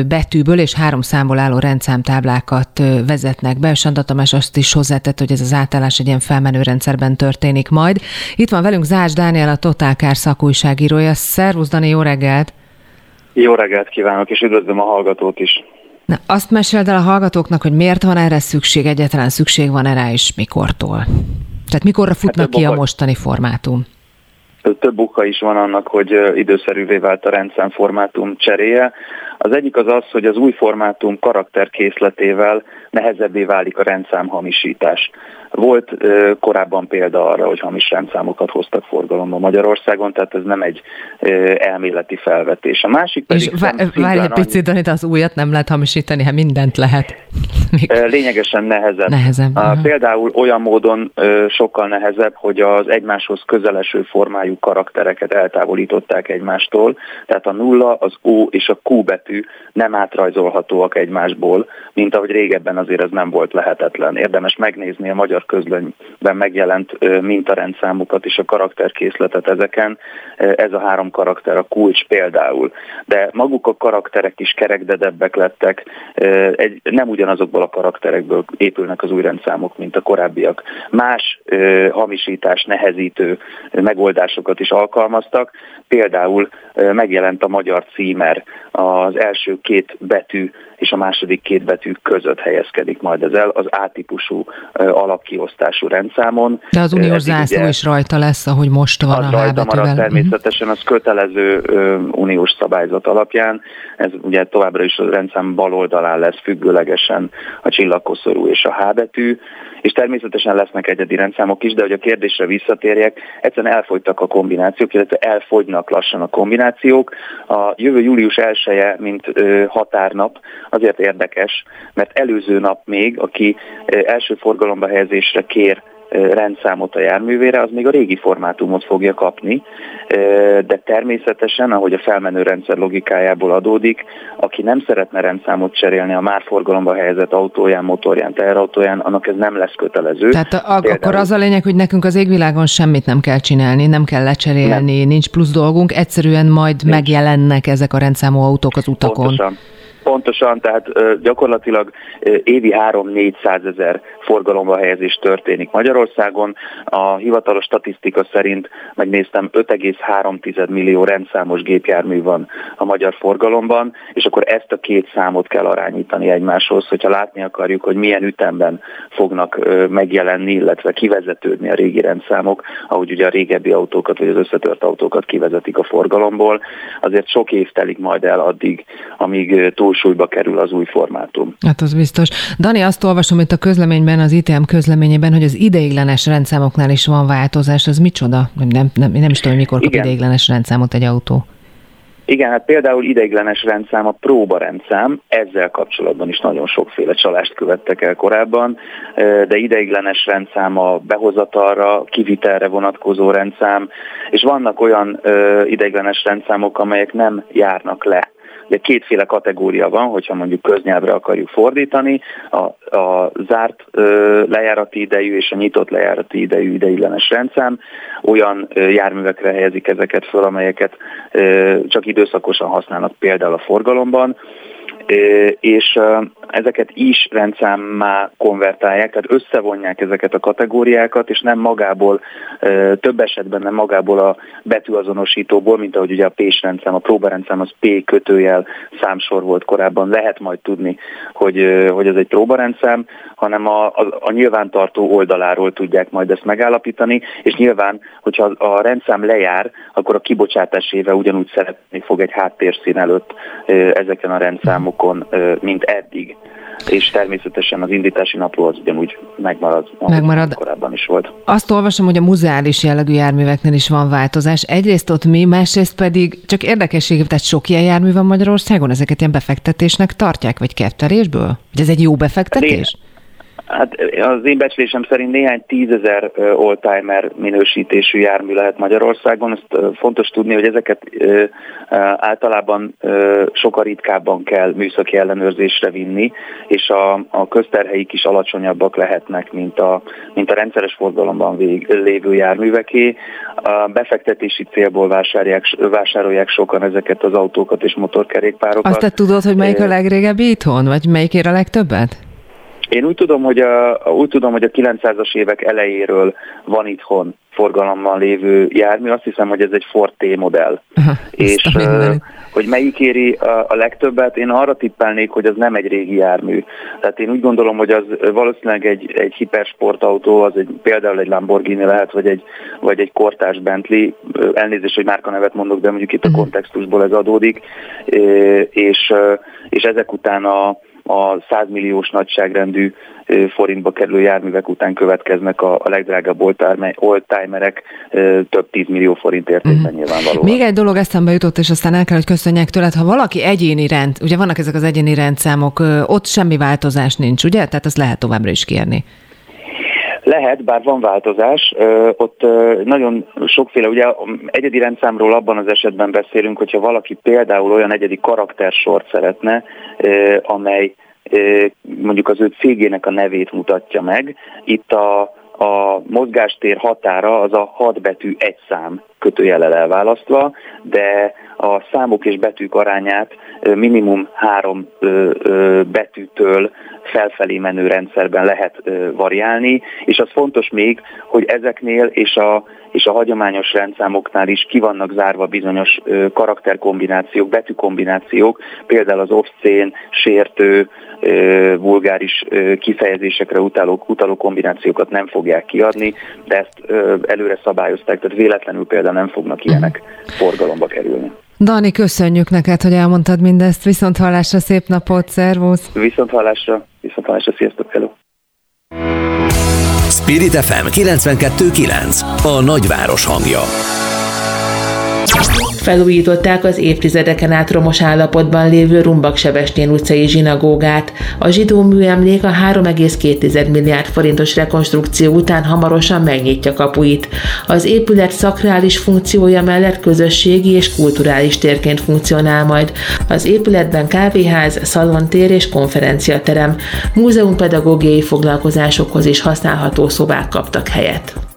betűből és három számból álló rendszámtáblákat vezetnek be. Sanda Tamás azt is hozzátett, hogy ez az átállás egy ilyen felmenő rendszerben történik majd. Itt van velünk Zás Dániel, a Totálkár szakújságírója. Szervusz, Dani, jó reggelt! Jó reggelt kívánok, és üdvözlöm a hallgatót is! Na, azt meséld el a hallgatóknak, hogy miért van erre szükség, egyáltalán szükség van erre, és mikortól? Tehát mikorra futnak hát ki a mostani formátum? Több oka is van annak, hogy időszerűvé vált a rendszám formátum cseréje. Az egyik az az, hogy az új formátum karakterkészletével nehezebbé válik a rendszám hamisítás. Volt ö, korábban példa arra, hogy hamis rendszámokat hoztak forgalomba Magyarországon, tehát ez nem egy ö, elméleti felvetés. A másik pedig... És várj egy picit, annyi... az újat nem lehet hamisítani, hát mindent lehet. Még... Lényegesen nehezebb. Nehezebb. A, például olyan módon ö, sokkal nehezebb, hogy az egymáshoz közeleső formájú karaktereket eltávolították egymástól, tehát a nulla, az O és a Q betű nem átrajzolhatóak egymásból, mint ahogy régebben azért ez nem volt lehetetlen. Érdemes megnézni a magyar közlönyben megjelent mintarendszámokat és a karakterkészletet ezeken. Ez a három karakter a kulcs például. De maguk a karakterek is kerekdedebbek lettek, egy, nem ugyanazokból a karakterekből épülnek az új rendszámok, mint a korábbiak. Más hamisítás nehezítő megoldásokat is alkalmaztak, például megjelent a magyar címer, az első két betű és a második két betű között helyezkedik majd ez el az A-típusú alapkiosztású rendszámon. De az uniós zászló is rajta lesz, ahogy most van az a rajta marad mhm. természetesen, az kötelező uniós szabályzat alapján. Ez ugye továbbra is a rendszám bal oldalán lesz függőlegesen a csillagkoszorú és a H betű, és természetesen lesznek egyedi rendszámok is, de hogy a kérdésre visszatérjek, egyszerűen elfogytak a kombinációk, illetve elfogynak lassan a kombinációk. A jövő július 1 mint határnap, azért érdekes, mert előző nap még, aki első forgalomba helyezésre kér rendszámot a járművére, az még a régi formátumot fogja kapni, de természetesen, ahogy a felmenő rendszer logikájából adódik, aki nem szeretne rendszámot cserélni a már forgalomba helyezett autóján, motorján, teherautóján, annak ez nem lesz kötelező. Tehát a, Például, akkor az a lényeg, hogy nekünk az égvilágon semmit nem kell csinálni, nem kell lecserélni, nem. nincs plusz dolgunk, egyszerűen majd nincs. megjelennek ezek a rendszámú autók az utakon. Pontosan. Pontosan, tehát gyakorlatilag évi 3-400 ezer forgalomba helyezés történik Magyarországon. A hivatalos statisztika szerint megnéztem 5,3 millió rendszámos gépjármű van a magyar forgalomban, és akkor ezt a két számot kell arányítani egymáshoz, hogyha látni akarjuk, hogy milyen ütemben fognak megjelenni, illetve kivezetődni a régi rendszámok, ahogy ugye a régebbi autókat vagy az összetört autókat kivezetik a forgalomból. Azért sok év telik majd el addig, amíg túl túlsúlyba kerül az új formátum. Hát az biztos. Dani, azt olvasom itt a közleményben, az ITM közleményében, hogy az ideiglenes rendszámoknál is van változás. Az micsoda? Nem, nem, nem is tudom, mikor kap Igen. ideiglenes rendszámot egy autó. Igen, hát például ideiglenes rendszám a próba rendszám, ezzel kapcsolatban is nagyon sokféle csalást követtek el korábban, de ideiglenes rendszám a behozatalra, kivitelre vonatkozó rendszám, és vannak olyan ideiglenes rendszámok, amelyek nem járnak le Ugye kétféle kategória van, hogyha mondjuk köznyelvre akarjuk fordítani, a, a zárt ö, lejárati idejű és a nyitott lejárati idejű ideiglenes rendszám. Olyan ö, járművekre helyezik ezeket fel, amelyeket ö, csak időszakosan használnak például a forgalomban, és ezeket is rendszámmá konvertálják, tehát összevonják ezeket a kategóriákat, és nem magából, több esetben nem magából a betűazonosítóból, mint ahogy ugye a PÉS rendszám, a próbarendszám az P kötőjel számsor volt korábban, lehet majd tudni, hogy, hogy ez egy próbarendszám, hanem a, a, a nyilvántartó oldaláról tudják majd ezt megállapítani, és nyilván, hogyha a rendszám lejár, akkor a kibocsátás éve ugyanúgy szeretni fog egy háttérszín előtt ezeken a rendszámokon, mint eddig és természetesen az indítási napló az ugyanúgy megmarad, megmarad. korábban is volt. Azt olvasom, hogy a muzeális jellegű járműveknél is van változás. Egyrészt ott mi, másrészt pedig csak érdekesség, tehát sok ilyen jármű van Magyarországon, ezeket ilyen befektetésnek tartják, vagy kettelésből? Vagy ez egy jó befektetés? Né- Hát az én becslésem szerint néhány tízezer oldtimer minősítésű jármű lehet Magyarországon. Ezt fontos tudni, hogy ezeket általában sokkal ritkábban kell műszaki ellenőrzésre vinni, és a, a közterheik is alacsonyabbak lehetnek, mint a, mint a rendszeres forgalomban vég, lévő járműveké. A befektetési célból vásárolják, vásárolják sokan ezeket az autókat és motorkerékpárokat. Azt te tudod, hogy melyik a legrégebbi itthon, vagy melyik ér a legtöbbet? Én úgy tudom, hogy a, úgy tudom, hogy a 900-as évek elejéről van itthon forgalomban lévő jármű. Azt hiszem, hogy ez egy Ford T modell. Aha, és uh, hogy melyik éri a, a legtöbbet, én arra tippelnék, hogy az nem egy régi jármű. Tehát én úgy gondolom, hogy az valószínűleg egy, egy hipersportautó, az egy, például egy Lamborghini lehet, vagy egy, vagy egy kortás Bentley. Elnézést, hogy márkanevet mondok, de mondjuk itt a mhm. kontextusból ez adódik. És, és ezek után a a 100 milliós nagyságrendű forintba kerülő járművek után következnek a, a legdrágább oldtimerek több 10 millió forint értékben mm. nyilvánvalóan. Még egy dolog eszembe jutott, és aztán el kell, hogy köszönjek tőled, ha valaki egyéni rend, ugye vannak ezek az egyéni rendszámok, ott semmi változás nincs, ugye? Tehát ezt lehet továbbra is kérni. Lehet, bár van változás. Ott nagyon sokféle, ugye egyedi rendszámról abban az esetben beszélünk, hogyha valaki például olyan egyedi karaktersort szeretne, amely mondjuk az ő cégének a nevét mutatja meg. Itt a, a mozgástér határa az a 6 betű egy szám kötőjelel elválasztva, de a számok és betűk arányát minimum három betűtől felfelé menő rendszerben lehet variálni, és az fontos még, hogy ezeknél és a, és a hagyományos rendszámoknál is ki vannak zárva bizonyos karakterkombinációk, betűkombinációk, például az obszcén, sértő, vulgáris kifejezésekre utaló, utaló kombinációkat nem fogják kiadni, de ezt előre szabályozták, tehát véletlenül például nem fognak ilyenek forgalomba kerülni. Dani, köszönjük neked, hogy elmondtad mindezt. Viszont hallásra, szép napot, szervusz! Viszont hallásra, viszont hallásra, sziasztok, hello! Spirit FM 92.9 A nagyváros hangja Felújították az évtizedeken át romos állapotban lévő Rumbak Sebestén utcai zsinagógát. A zsidó műemlék a 3,2 milliárd forintos rekonstrukció után hamarosan megnyitja kapuit. Az épület szakrális funkciója mellett közösségi és kulturális térként funkcionál majd. Az épületben kávéház, szalontér és konferenciaterem, múzeumpedagógiai foglalkozásokhoz is használható szobák kaptak helyet.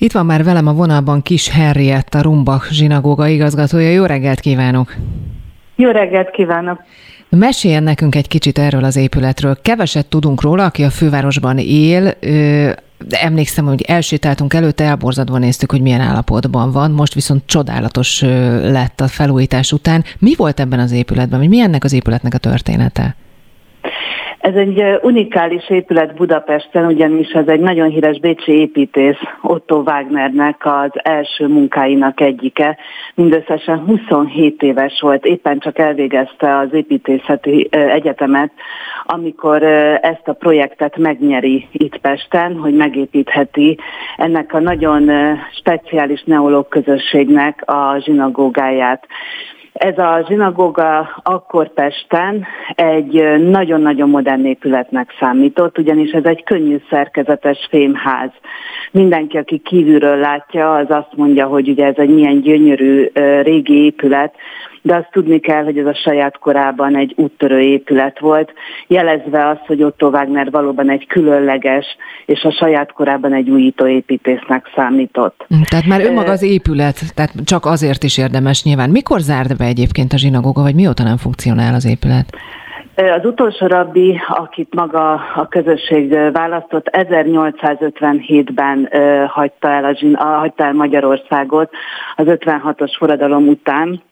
Itt van már velem a vonalban Kis Henriett, a Rumbach zsinagóga igazgatója. Jó reggelt kívánok! Jó reggelt kívánok! Meséljen nekünk egy kicsit erről az épületről. Keveset tudunk róla, aki a fővárosban él, de emlékszem, hogy elsétáltunk előtte, elborzadva néztük, hogy milyen állapotban van, most viszont csodálatos lett a felújítás után. Mi volt ebben az épületben, vagy mi ennek az épületnek a története? Ez egy unikális épület Budapesten, ugyanis ez egy nagyon híres bécsi építész, Otto Wagnernek az első munkáinak egyike. Mindösszesen 27 éves volt, éppen csak elvégezte az építészeti egyetemet, amikor ezt a projektet megnyeri itt Pesten, hogy megépítheti ennek a nagyon speciális neológ közösségnek a zsinagógáját. Ez a zsinagóga akkor Pesten egy nagyon-nagyon modern épületnek számított, ugyanis ez egy könnyű szerkezetes fémház. Mindenki, aki kívülről látja, az azt mondja, hogy ugye ez egy milyen gyönyörű régi épület, de azt tudni kell, hogy ez a saját korában egy úttörő épület volt, jelezve azt, hogy Otto Wagner valóban egy különleges, és a saját korában egy újító építésznek számított. Hm, tehát már önmaga az épület, tehát csak azért is érdemes nyilván. Mikor zárt be egyébként a zsinagóga, vagy mióta nem funkcionál az épület? Az utolsó rabbi, akit maga a közösség választott, 1857-ben hagyta el, a, hagyta el Magyarországot az 56-os forradalom után,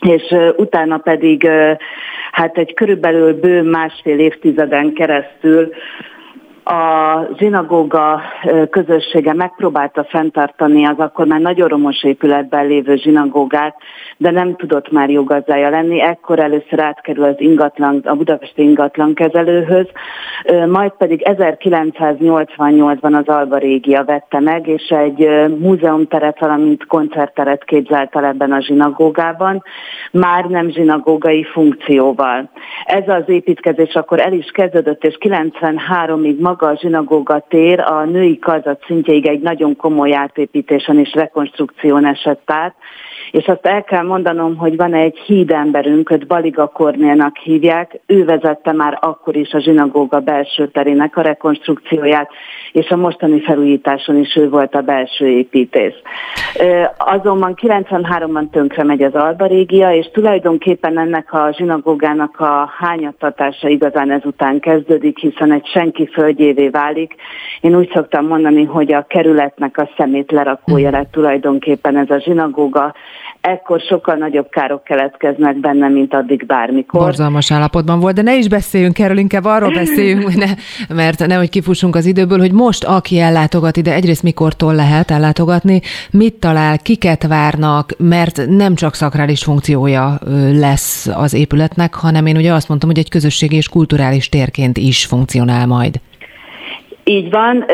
és utána pedig hát egy körülbelül bő másfél évtizeden keresztül a zsinagóga közössége megpróbálta fenntartani az akkor már nagyon romos épületben lévő zsinagógát, de nem tudott már jogazdája lenni. Ekkor először átkerül az ingatlan, a budapesti ingatlan kezelőhöz, majd pedig 1988-ban az Alba Régia vette meg, és egy múzeumteret, valamint koncertteret képzelt el ebben a zsinagógában, már nem zsinagógai funkcióval. Ez az építkezés akkor el is kezdődött, és 93-ig maga maga a zsinagóga tér a női kazat szintjeig egy nagyon komoly átépítésen és rekonstrukción esett át, és azt el kell mondanom, hogy van egy hídemberünk, őt Baliga Kornélnak hívják, ő vezette már akkor is a zsinagóga belső terének a rekonstrukcióját, és a mostani felújításon is ő volt a belső építész. Azonban 93-ban tönkre megy az Alba régia, és tulajdonképpen ennek a zsinagógának a hányattatása igazán ezután kezdődik, hiszen egy senki földjévé válik. Én úgy szoktam mondani, hogy a kerületnek a szemét lerakója lett tulajdonképpen ez a zsinagóga, ekkor sokkal nagyobb károk keletkeznek benne, mint addig bármikor. Borzalmas állapotban volt, de ne is beszéljünk erről, inkább arról beszéljünk, ne, mert nehogy kifussunk az időből, hogy most aki ellátogat ide, egyrészt mikortól lehet ellátogatni, mit talál, kiket várnak, mert nem csak szakrális funkciója lesz az épületnek, hanem én ugye azt mondtam, hogy egy közösségi és kulturális térként is funkcionál majd. Így van,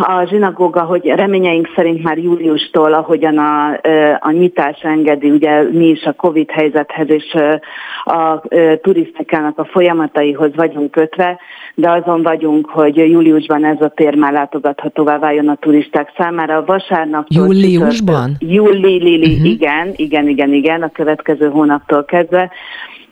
a zsinagóga, hogy reményeink szerint már júliustól, ahogyan a, a nyitás engedi, ugye mi is a Covid helyzethez és a turisztikának a folyamataihoz vagyunk kötve, de azon vagyunk, hogy júliusban ez a tér már látogathatóvá váljon a turisták számára. Vasárnap. Júliusban? Júli, Lili, uh-huh. igen, igen, igen, igen, a következő hónaptól kezdve.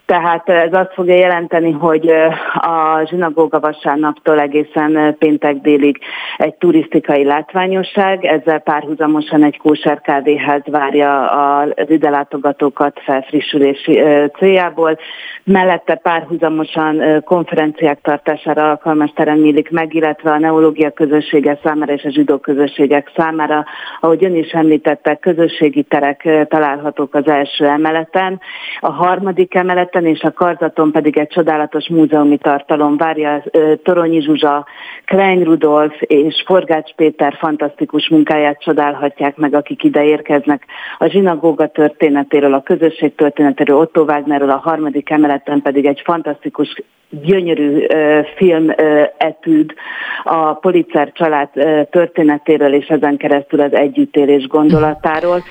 Tehát ez azt fogja jelenteni, hogy a zsinagóga vasárnaptól egészen péntek délig egy turisztikai látványosság, ezzel párhuzamosan egy kóser kávéház várja az ide látogatókat felfrissülési céljából. Mellette párhuzamosan konferenciák tartására alkalmas terem nyílik meg, illetve a neológia közössége számára és a zsidó közösségek számára, ahogy ön is említette, közösségi terek találhatók az első emeleten. A harmadik emelet területen, és a karzaton pedig egy csodálatos múzeumi tartalom várja Toronyi Zsuzsa, Klein Rudolf és Forgács Péter fantasztikus munkáját csodálhatják meg, akik ide érkeznek. A zsinagóga történetéről, a közösség történetéről, Otto Wagnerről, a harmadik emeleten pedig egy fantasztikus gyönyörű film etűd a Politzer család történetéről és ezen keresztül az együttélés gondolatáról,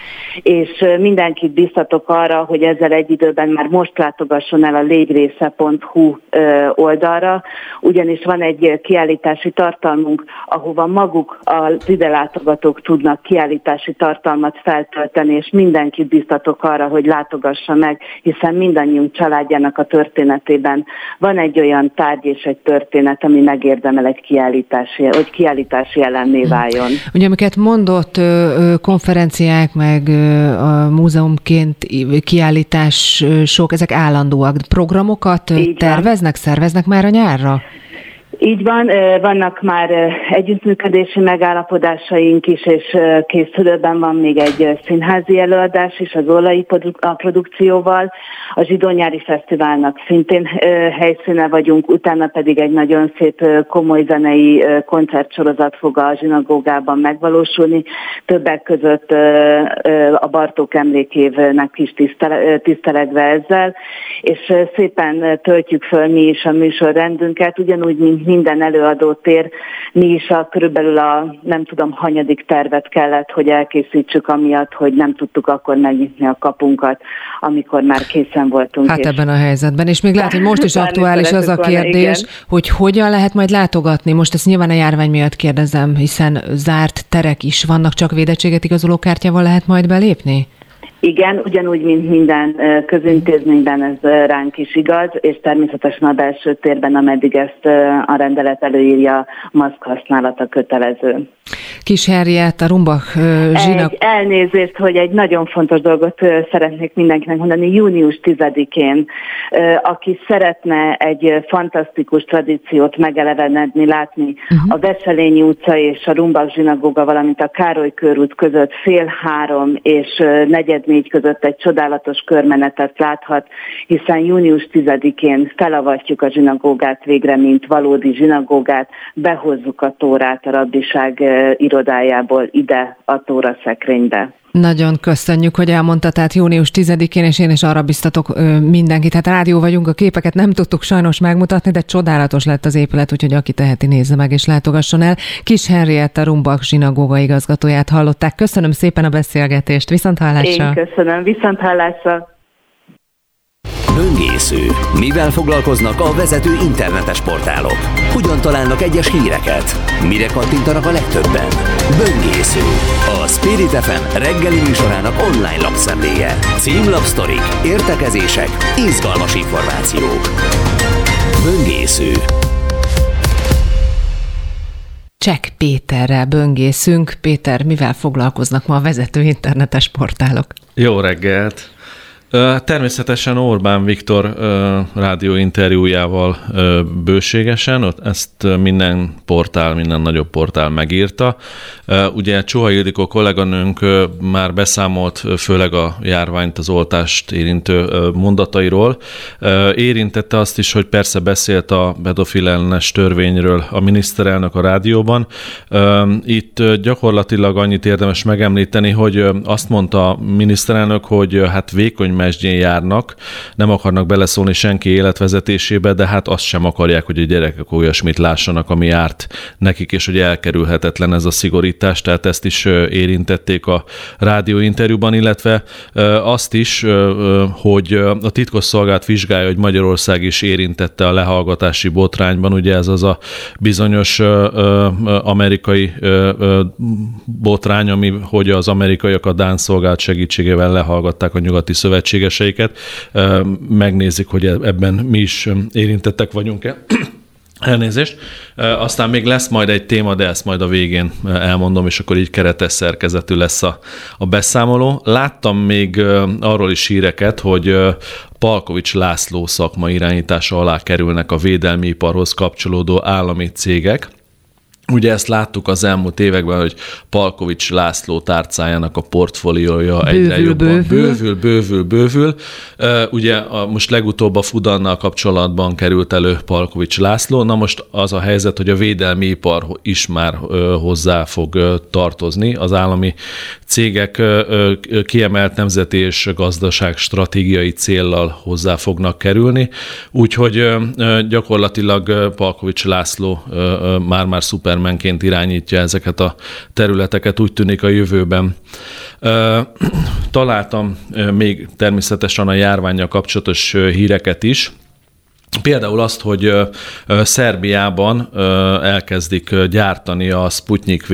és mindenkit biztatok arra, hogy ezzel egy időben már most látogasson el a légrésze.hu oldalra, ugyanis van egy kiállítási tartalmunk, ahova maguk az ide látogatók tudnak kiállítási tartalmat feltölteni, és mindenkit biztatok arra, hogy látogassa meg, hiszen mindannyiunk családjának a történetében van egy olyan tárgy és egy történet, ami megérdemel egy kiállítási, hogy kiállítási ellenné váljon. Ugye, amiket mondott konferenciák, meg a múzeumként kiállítás sok, ezek állandóak. Programokat Így terveznek, van. szerveznek már a nyárra? Így van, vannak már együttműködési megállapodásaink is, és készülőben van még egy színházi előadás is az Olai produkcióval. A Zsidónyári Fesztiválnak szintén helyszíne vagyunk, utána pedig egy nagyon szép komoly zenei koncertsorozat fog a zsinagógában megvalósulni. Többek között a Bartók emlékévnek is tisztelegve ezzel, és szépen töltjük föl mi is a műsorrendünket, ugyanúgy, mint minden előadótér, mi is a körülbelül a nem tudom hanyadik tervet kellett, hogy elkészítsük amiatt, hogy nem tudtuk akkor megnyitni a kapunkat, amikor már készen voltunk. Hát és... ebben a helyzetben, és még lehet, hogy most is aktuális az a kérdés, van, hogy hogyan lehet majd látogatni. Most ezt nyilván a járvány miatt kérdezem, hiszen zárt terek is vannak, csak védettséget igazoló kártyával lehet majd belépni? Igen, ugyanúgy, mint minden közintézményben ez ránk is igaz, és természetesen a belső térben, ameddig ezt a rendelet előírja, maszk használata kötelező. Kis Henriett, a Rumbach zsinak... Egy elnézést, hogy egy nagyon fontos dolgot szeretnék mindenkinek mondani. Június 10-én, aki szeretne egy fantasztikus tradíciót megelevenedni, látni uh-huh. a Veselényi utca és a Rumbach zsinagóga, valamint a Károly körút között fél három és negyed négy között egy csodálatos körmenetet láthat, hiszen június 10-én felavatjuk a zsinagógát végre, mint valódi zsinagógát, behozzuk a tórát a rabbiság irodájából ide a tóra szekrénybe. Nagyon köszönjük, hogy elmondta, tehát június 10-én, és én is arra biztatok mindenkit. Hát rádió vagyunk, a képeket nem tudtuk sajnos megmutatni, de csodálatos lett az épület, úgyhogy aki teheti, nézze meg és látogasson el. Kis Henrietta Rumbak zsinagóga igazgatóját hallották. Köszönöm szépen a beszélgetést, viszont hallásra. Én köszönöm, viszont hallásra. Böngésző. Mivel foglalkoznak a vezető internetes portálok? Hogyan találnak egyes híreket? Mire kattintanak a legtöbben? Böngésző. A Spirit FM reggeli műsorának online lapszemléje. Címlapsztorik, értekezések, izgalmas információk. Böngésző. Csek Péterrel böngészünk. Péter, mivel foglalkoznak ma a vezető internetes portálok? Jó reggelt! Természetesen Orbán Viktor rádióinterjújával bőségesen, ezt minden portál, minden nagyobb portál megírta. Ugye Csuha Ildikó kolléganőnk már beszámolt főleg a járványt, az oltást érintő mondatairól. Érintette azt is, hogy persze beszélt a pedofil ellenes törvényről a miniszterelnök a rádióban. Itt gyakorlatilag annyit érdemes megemlíteni, hogy azt mondta a miniszterelnök, hogy hát vékony mesdjén járnak, nem akarnak beleszólni senki életvezetésébe, de hát azt sem akarják, hogy a gyerekek olyasmit lássanak, ami járt nekik, és hogy elkerülhetetlen ez a szigorítás, tehát ezt is érintették a rádióinterjúban, illetve azt is, hogy a titkosszolgált vizsgálja, hogy Magyarország is érintette a lehallgatási botrányban, ugye ez az a bizonyos amerikai botrány, ami, hogy az amerikaiak a Dán szolgált segítségével lehallgatták a nyugati szövetség szövetségeseiket, megnézik, hogy e- ebben mi is érintettek vagyunk-e. Elnézést. Aztán még lesz majd egy téma, de ezt majd a végén elmondom, és akkor így keretes szerkezetű lesz a, a beszámoló. Láttam még arról is híreket, hogy Palkovics László szakma irányítása alá kerülnek a védelmi iparhoz kapcsolódó állami cégek. Ugye ezt láttuk az elmúlt években, hogy Palkovics László tárcájának a portfóliója bővül, egyre jobban bővül, bővül, bővül. bővül. Ugye a, most legutóbb a Fudannal kapcsolatban került elő Palkovics László, na most az a helyzet, hogy a védelmi ipar is már hozzá fog tartozni. Az állami cégek kiemelt nemzeti és gazdaság stratégiai céllal hozzá fognak kerülni, úgyhogy gyakorlatilag Palkovics László már-már szuper Supermanként irányítja ezeket a területeket, úgy tűnik a jövőben. Találtam még természetesen a járványjal kapcsolatos híreket is, Például azt, hogy Szerbiában elkezdik gyártani a Sputnik V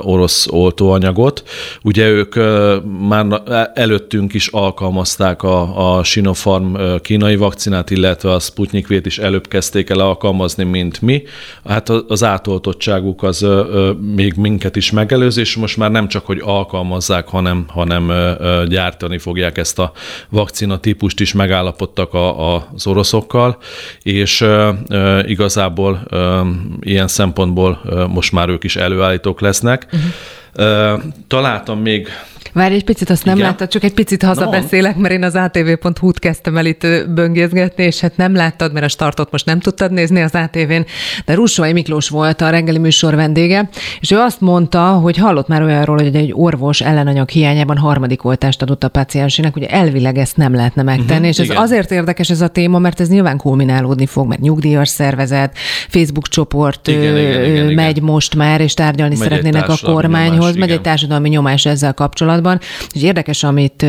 orosz oltóanyagot. Ugye ők már előttünk is alkalmazták a, a Sinopharm kínai vakcinát, illetve a Sputnik V-t is előbb kezdték el alkalmazni, mint mi. Hát az átoltottságuk az még minket is megelőz, és most már nem csak, hogy alkalmazzák, hanem, hanem gyártani fogják ezt a vakcina típust is, megállapodtak a, a, az oroszokkal és igazából ilyen szempontból most már ők is előállítók lesznek. Uh-huh. Találtam még Várj egy picit, azt nem Igen? láttad, csak egy picit hazabeszélek, mert én az atv.hu-t kezdtem el itt böngészgetni, és hát nem láttad, mert a startot most nem tudtad nézni az ATV-n, de Russói Miklós volt a reggeli műsor vendége, és ő azt mondta, hogy hallott már olyanról, hogy egy orvos ellenanyag hiányában harmadik oltást adott a paciensének, hogy elvileg ezt nem lehetne megtenni, uh-huh, és ez igen. azért érdekes ez a téma, mert ez nyilván kulminálódni fog, mert nyugdíjas szervezet, Facebook csoport igen, igen, igen, igen, megy igen. most már, és tárgyalni megy szeretnének a kormányhoz, nyomás, megy egy társadalmi nyomás ezzel kapcsolatban, kapcsolatban. És érdekes, amit,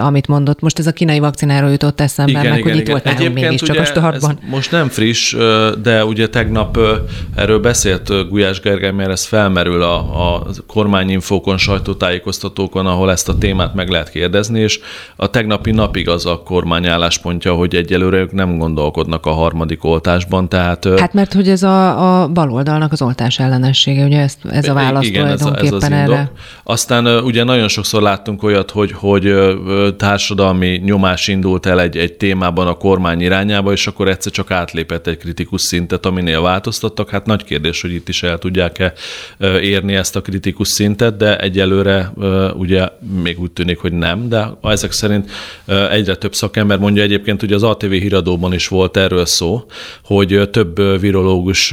amit mondott. Most ez a kínai vakcináról jutott eszembe, igen, meg igen, hogy igen. itt volt nálunk mégiscsak a startban. Most nem friss, de ugye tegnap erről beszélt Gulyás Gergely, mert ez felmerül a, a kormányinfókon, sajtótájékoztatókon, ahol ezt a témát meg lehet kérdezni, és a tegnapi napig az a kormány álláspontja, hogy egyelőre ők nem gondolkodnak a harmadik oltásban, tehát... Hát mert hogy ez a, a baloldalnak az oltás ellenessége, ugye ez, ez a válasz igen, tulajdonképpen ez, ez az erre. Indok. Aztán ugye nagyon sokszor sokszor láttunk olyat, hogy, hogy társadalmi nyomás indult el egy, egy témában a kormány irányába, és akkor egyszer csak átlépett egy kritikus szintet, aminél változtattak. Hát nagy kérdés, hogy itt is el tudják-e érni ezt a kritikus szintet, de egyelőre ugye még úgy tűnik, hogy nem, de ezek szerint egyre több szakember mondja egyébként, hogy az ATV híradóban is volt erről szó, hogy több virológus,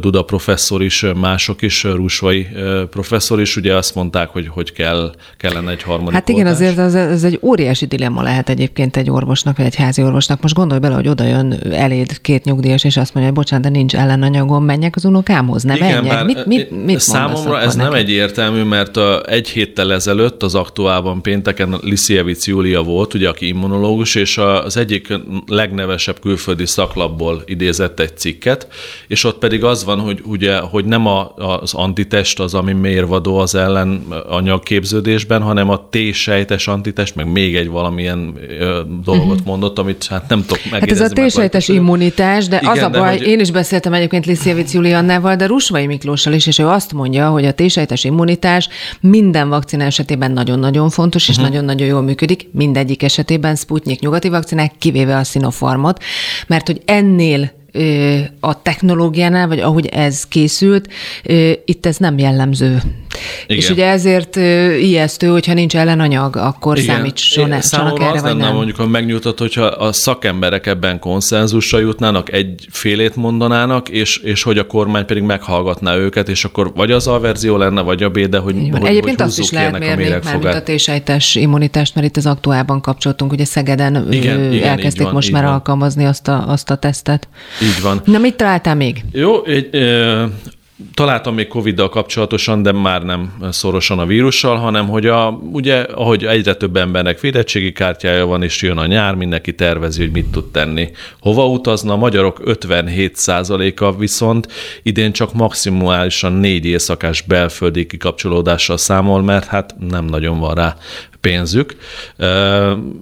Duda professzor is, mások is, Rusvai professzor is ugye azt mondták, hogy hogy kell, kellene egy harmadik Hát igen, oltás. azért az, az egy óriási dilemma lehet egyébként egy orvosnak, vagy egy házi orvosnak. Most gondolj bele, hogy oda jön eléd két nyugdíjas, és azt mondja, hogy bocsánat, de nincs ellenanyagom, menjek az unokámhoz, ne Igen, menjek. bár Mit, mit, mit számomra ez nem egyértelmű, mert a, egy héttel ezelőtt az aktuálban pénteken Lisievic Júlia volt, ugye, aki immunológus, és az egyik legnevesebb külföldi szaklapból idézett egy cikket, és ott pedig az van, hogy ugye, hogy nem a, az antitest az, ami mérvadó az ellen anyagképződésben, hanem a T-sejtes antitest, meg még egy valamilyen ö, dolgot uh-huh. mondott, amit hát nem tudok Hát ez a T-sejtes immunitás, de Igen, az a baj, hogy... én is beszéltem egyébként Lisievic Juliannával, de Rusvai Miklóssal is, és ő azt mondja, hogy a T-sejtes immunitás minden vakcina esetében nagyon-nagyon fontos, és uh-huh. nagyon-nagyon jól működik, mindegyik esetében Sputnik nyugati vakcinák, kivéve a Sinopharmot, mert hogy ennél a technológiánál, vagy ahogy ez készült, itt ez nem jellemző. Igen. És ugye ezért ijesztő, hogyha nincs ellenanyag, akkor Igen. számítson Számomra erre, az vagy nem. mondjuk, ha megnyugtat, hogyha a szakemberek ebben konszenzusra jutnának, egy félét mondanának, és, és hogy a kormány pedig meghallgatná őket, és akkor vagy az a verzió lenne, vagy a B, de hogy, hogy Egyébként hogy azt is lehet mérni, mint a T-sejtes immunitást, mert itt az aktuálban kapcsoltunk, ugye Szegeden igen, igen, elkezdték van, most már van. alkalmazni azt a, azt a tesztet. Így van. Na, mit találtál még? Jó, egy, ö, találtam még Covid-dal kapcsolatosan, de már nem szorosan a vírussal, hanem hogy a, ugye, ahogy egyre több embernek védettségi kártyája van, és jön a nyár, mindenki tervezi, hogy mit tud tenni. Hova utazna? A magyarok 57%-a viszont idén csak maximálisan négy éjszakás belföldi kikapcsolódással számol, mert hát nem nagyon van rá pénzük.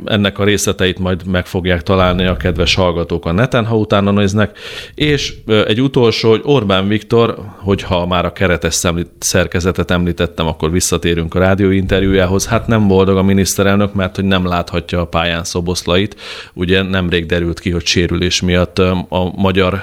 Ennek a részleteit majd meg fogják találni a kedves hallgatók a neten, ha utána néznek. És egy utolsó, hogy Orbán Viktor, hogyha már a keretes szerkezetet említettem, akkor visszatérünk a rádióinterjújához. Hát nem boldog a miniszterelnök, mert hogy nem láthatja a pályán szoboszlait. Ugye nemrég derült ki, hogy sérülés miatt a magyar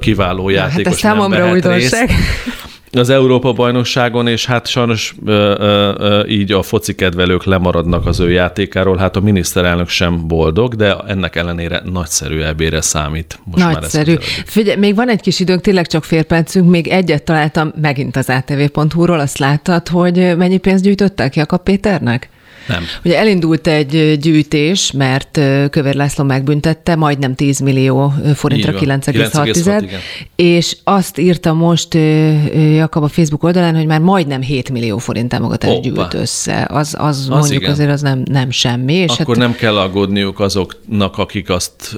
kiváló játékos hát ez nem számomra újdonság. Részt az Európa-bajnokságon, és hát sajnos ö, ö, ö, így a foci kedvelők lemaradnak az ő játékáról. Hát a miniszterelnök sem boldog, de ennek ellenére nagyszerű ebére számít. Most nagyszerű. Már Figyelj, még van egy kis időnk, tényleg csak fél percünk, még egyet találtam megint az ATV.hu-ról, azt láttad, hogy mennyi pénzt gyűjtöttek Jakab Péternek? Nem. Ugye elindult egy gyűjtés, mert Kövér László megbüntette majdnem 10 millió forintra 9,6, és azt írta most Jakab a Facebook oldalán, hogy már majdnem 7 millió forint támogatást gyűjt össze. Az, az, az mondjuk igen. azért az nem, nem semmi. És Akkor hát... nem kell aggódniuk azoknak, akik azt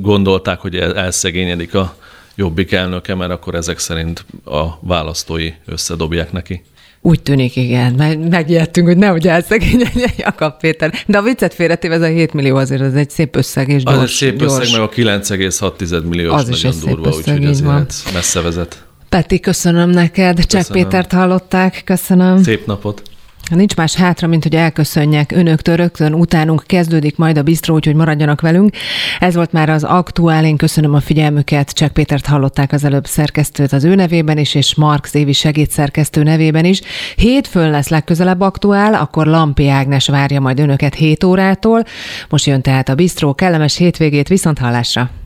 gondolták, hogy elszegényedik a jobbik elnöke, mert akkor ezek szerint a választói összedobják neki. Úgy tűnik, igen. Megijedtünk, hogy nehogy elszegényedjen Jakab Péter. De a viccet félretéve ez a 7 millió azért az egy szép összeg, és gyors. Az egy szép gyors. összeg, meg a 9,6 milliós az nagyon is durva, úgyhogy azért messze vezet. Peti, köszönöm neked. Cseh Pétert hallották, köszönöm. Szép napot. Nincs más hátra, mint hogy elköszönjek önöktől, rögtön utánunk kezdődik majd a bistró, úgyhogy maradjanak velünk. Ez volt már az aktuál, én köszönöm a figyelmüket, Csak Pétert hallották az előbb szerkesztőt az ő nevében is, és Mark Évi segédszerkesztő nevében is. Hétfőn lesz legközelebb aktuál, akkor Lampi Ágnes várja majd önöket 7 órától. Most jön tehát a bistró, kellemes hétvégét, viszont hallásra!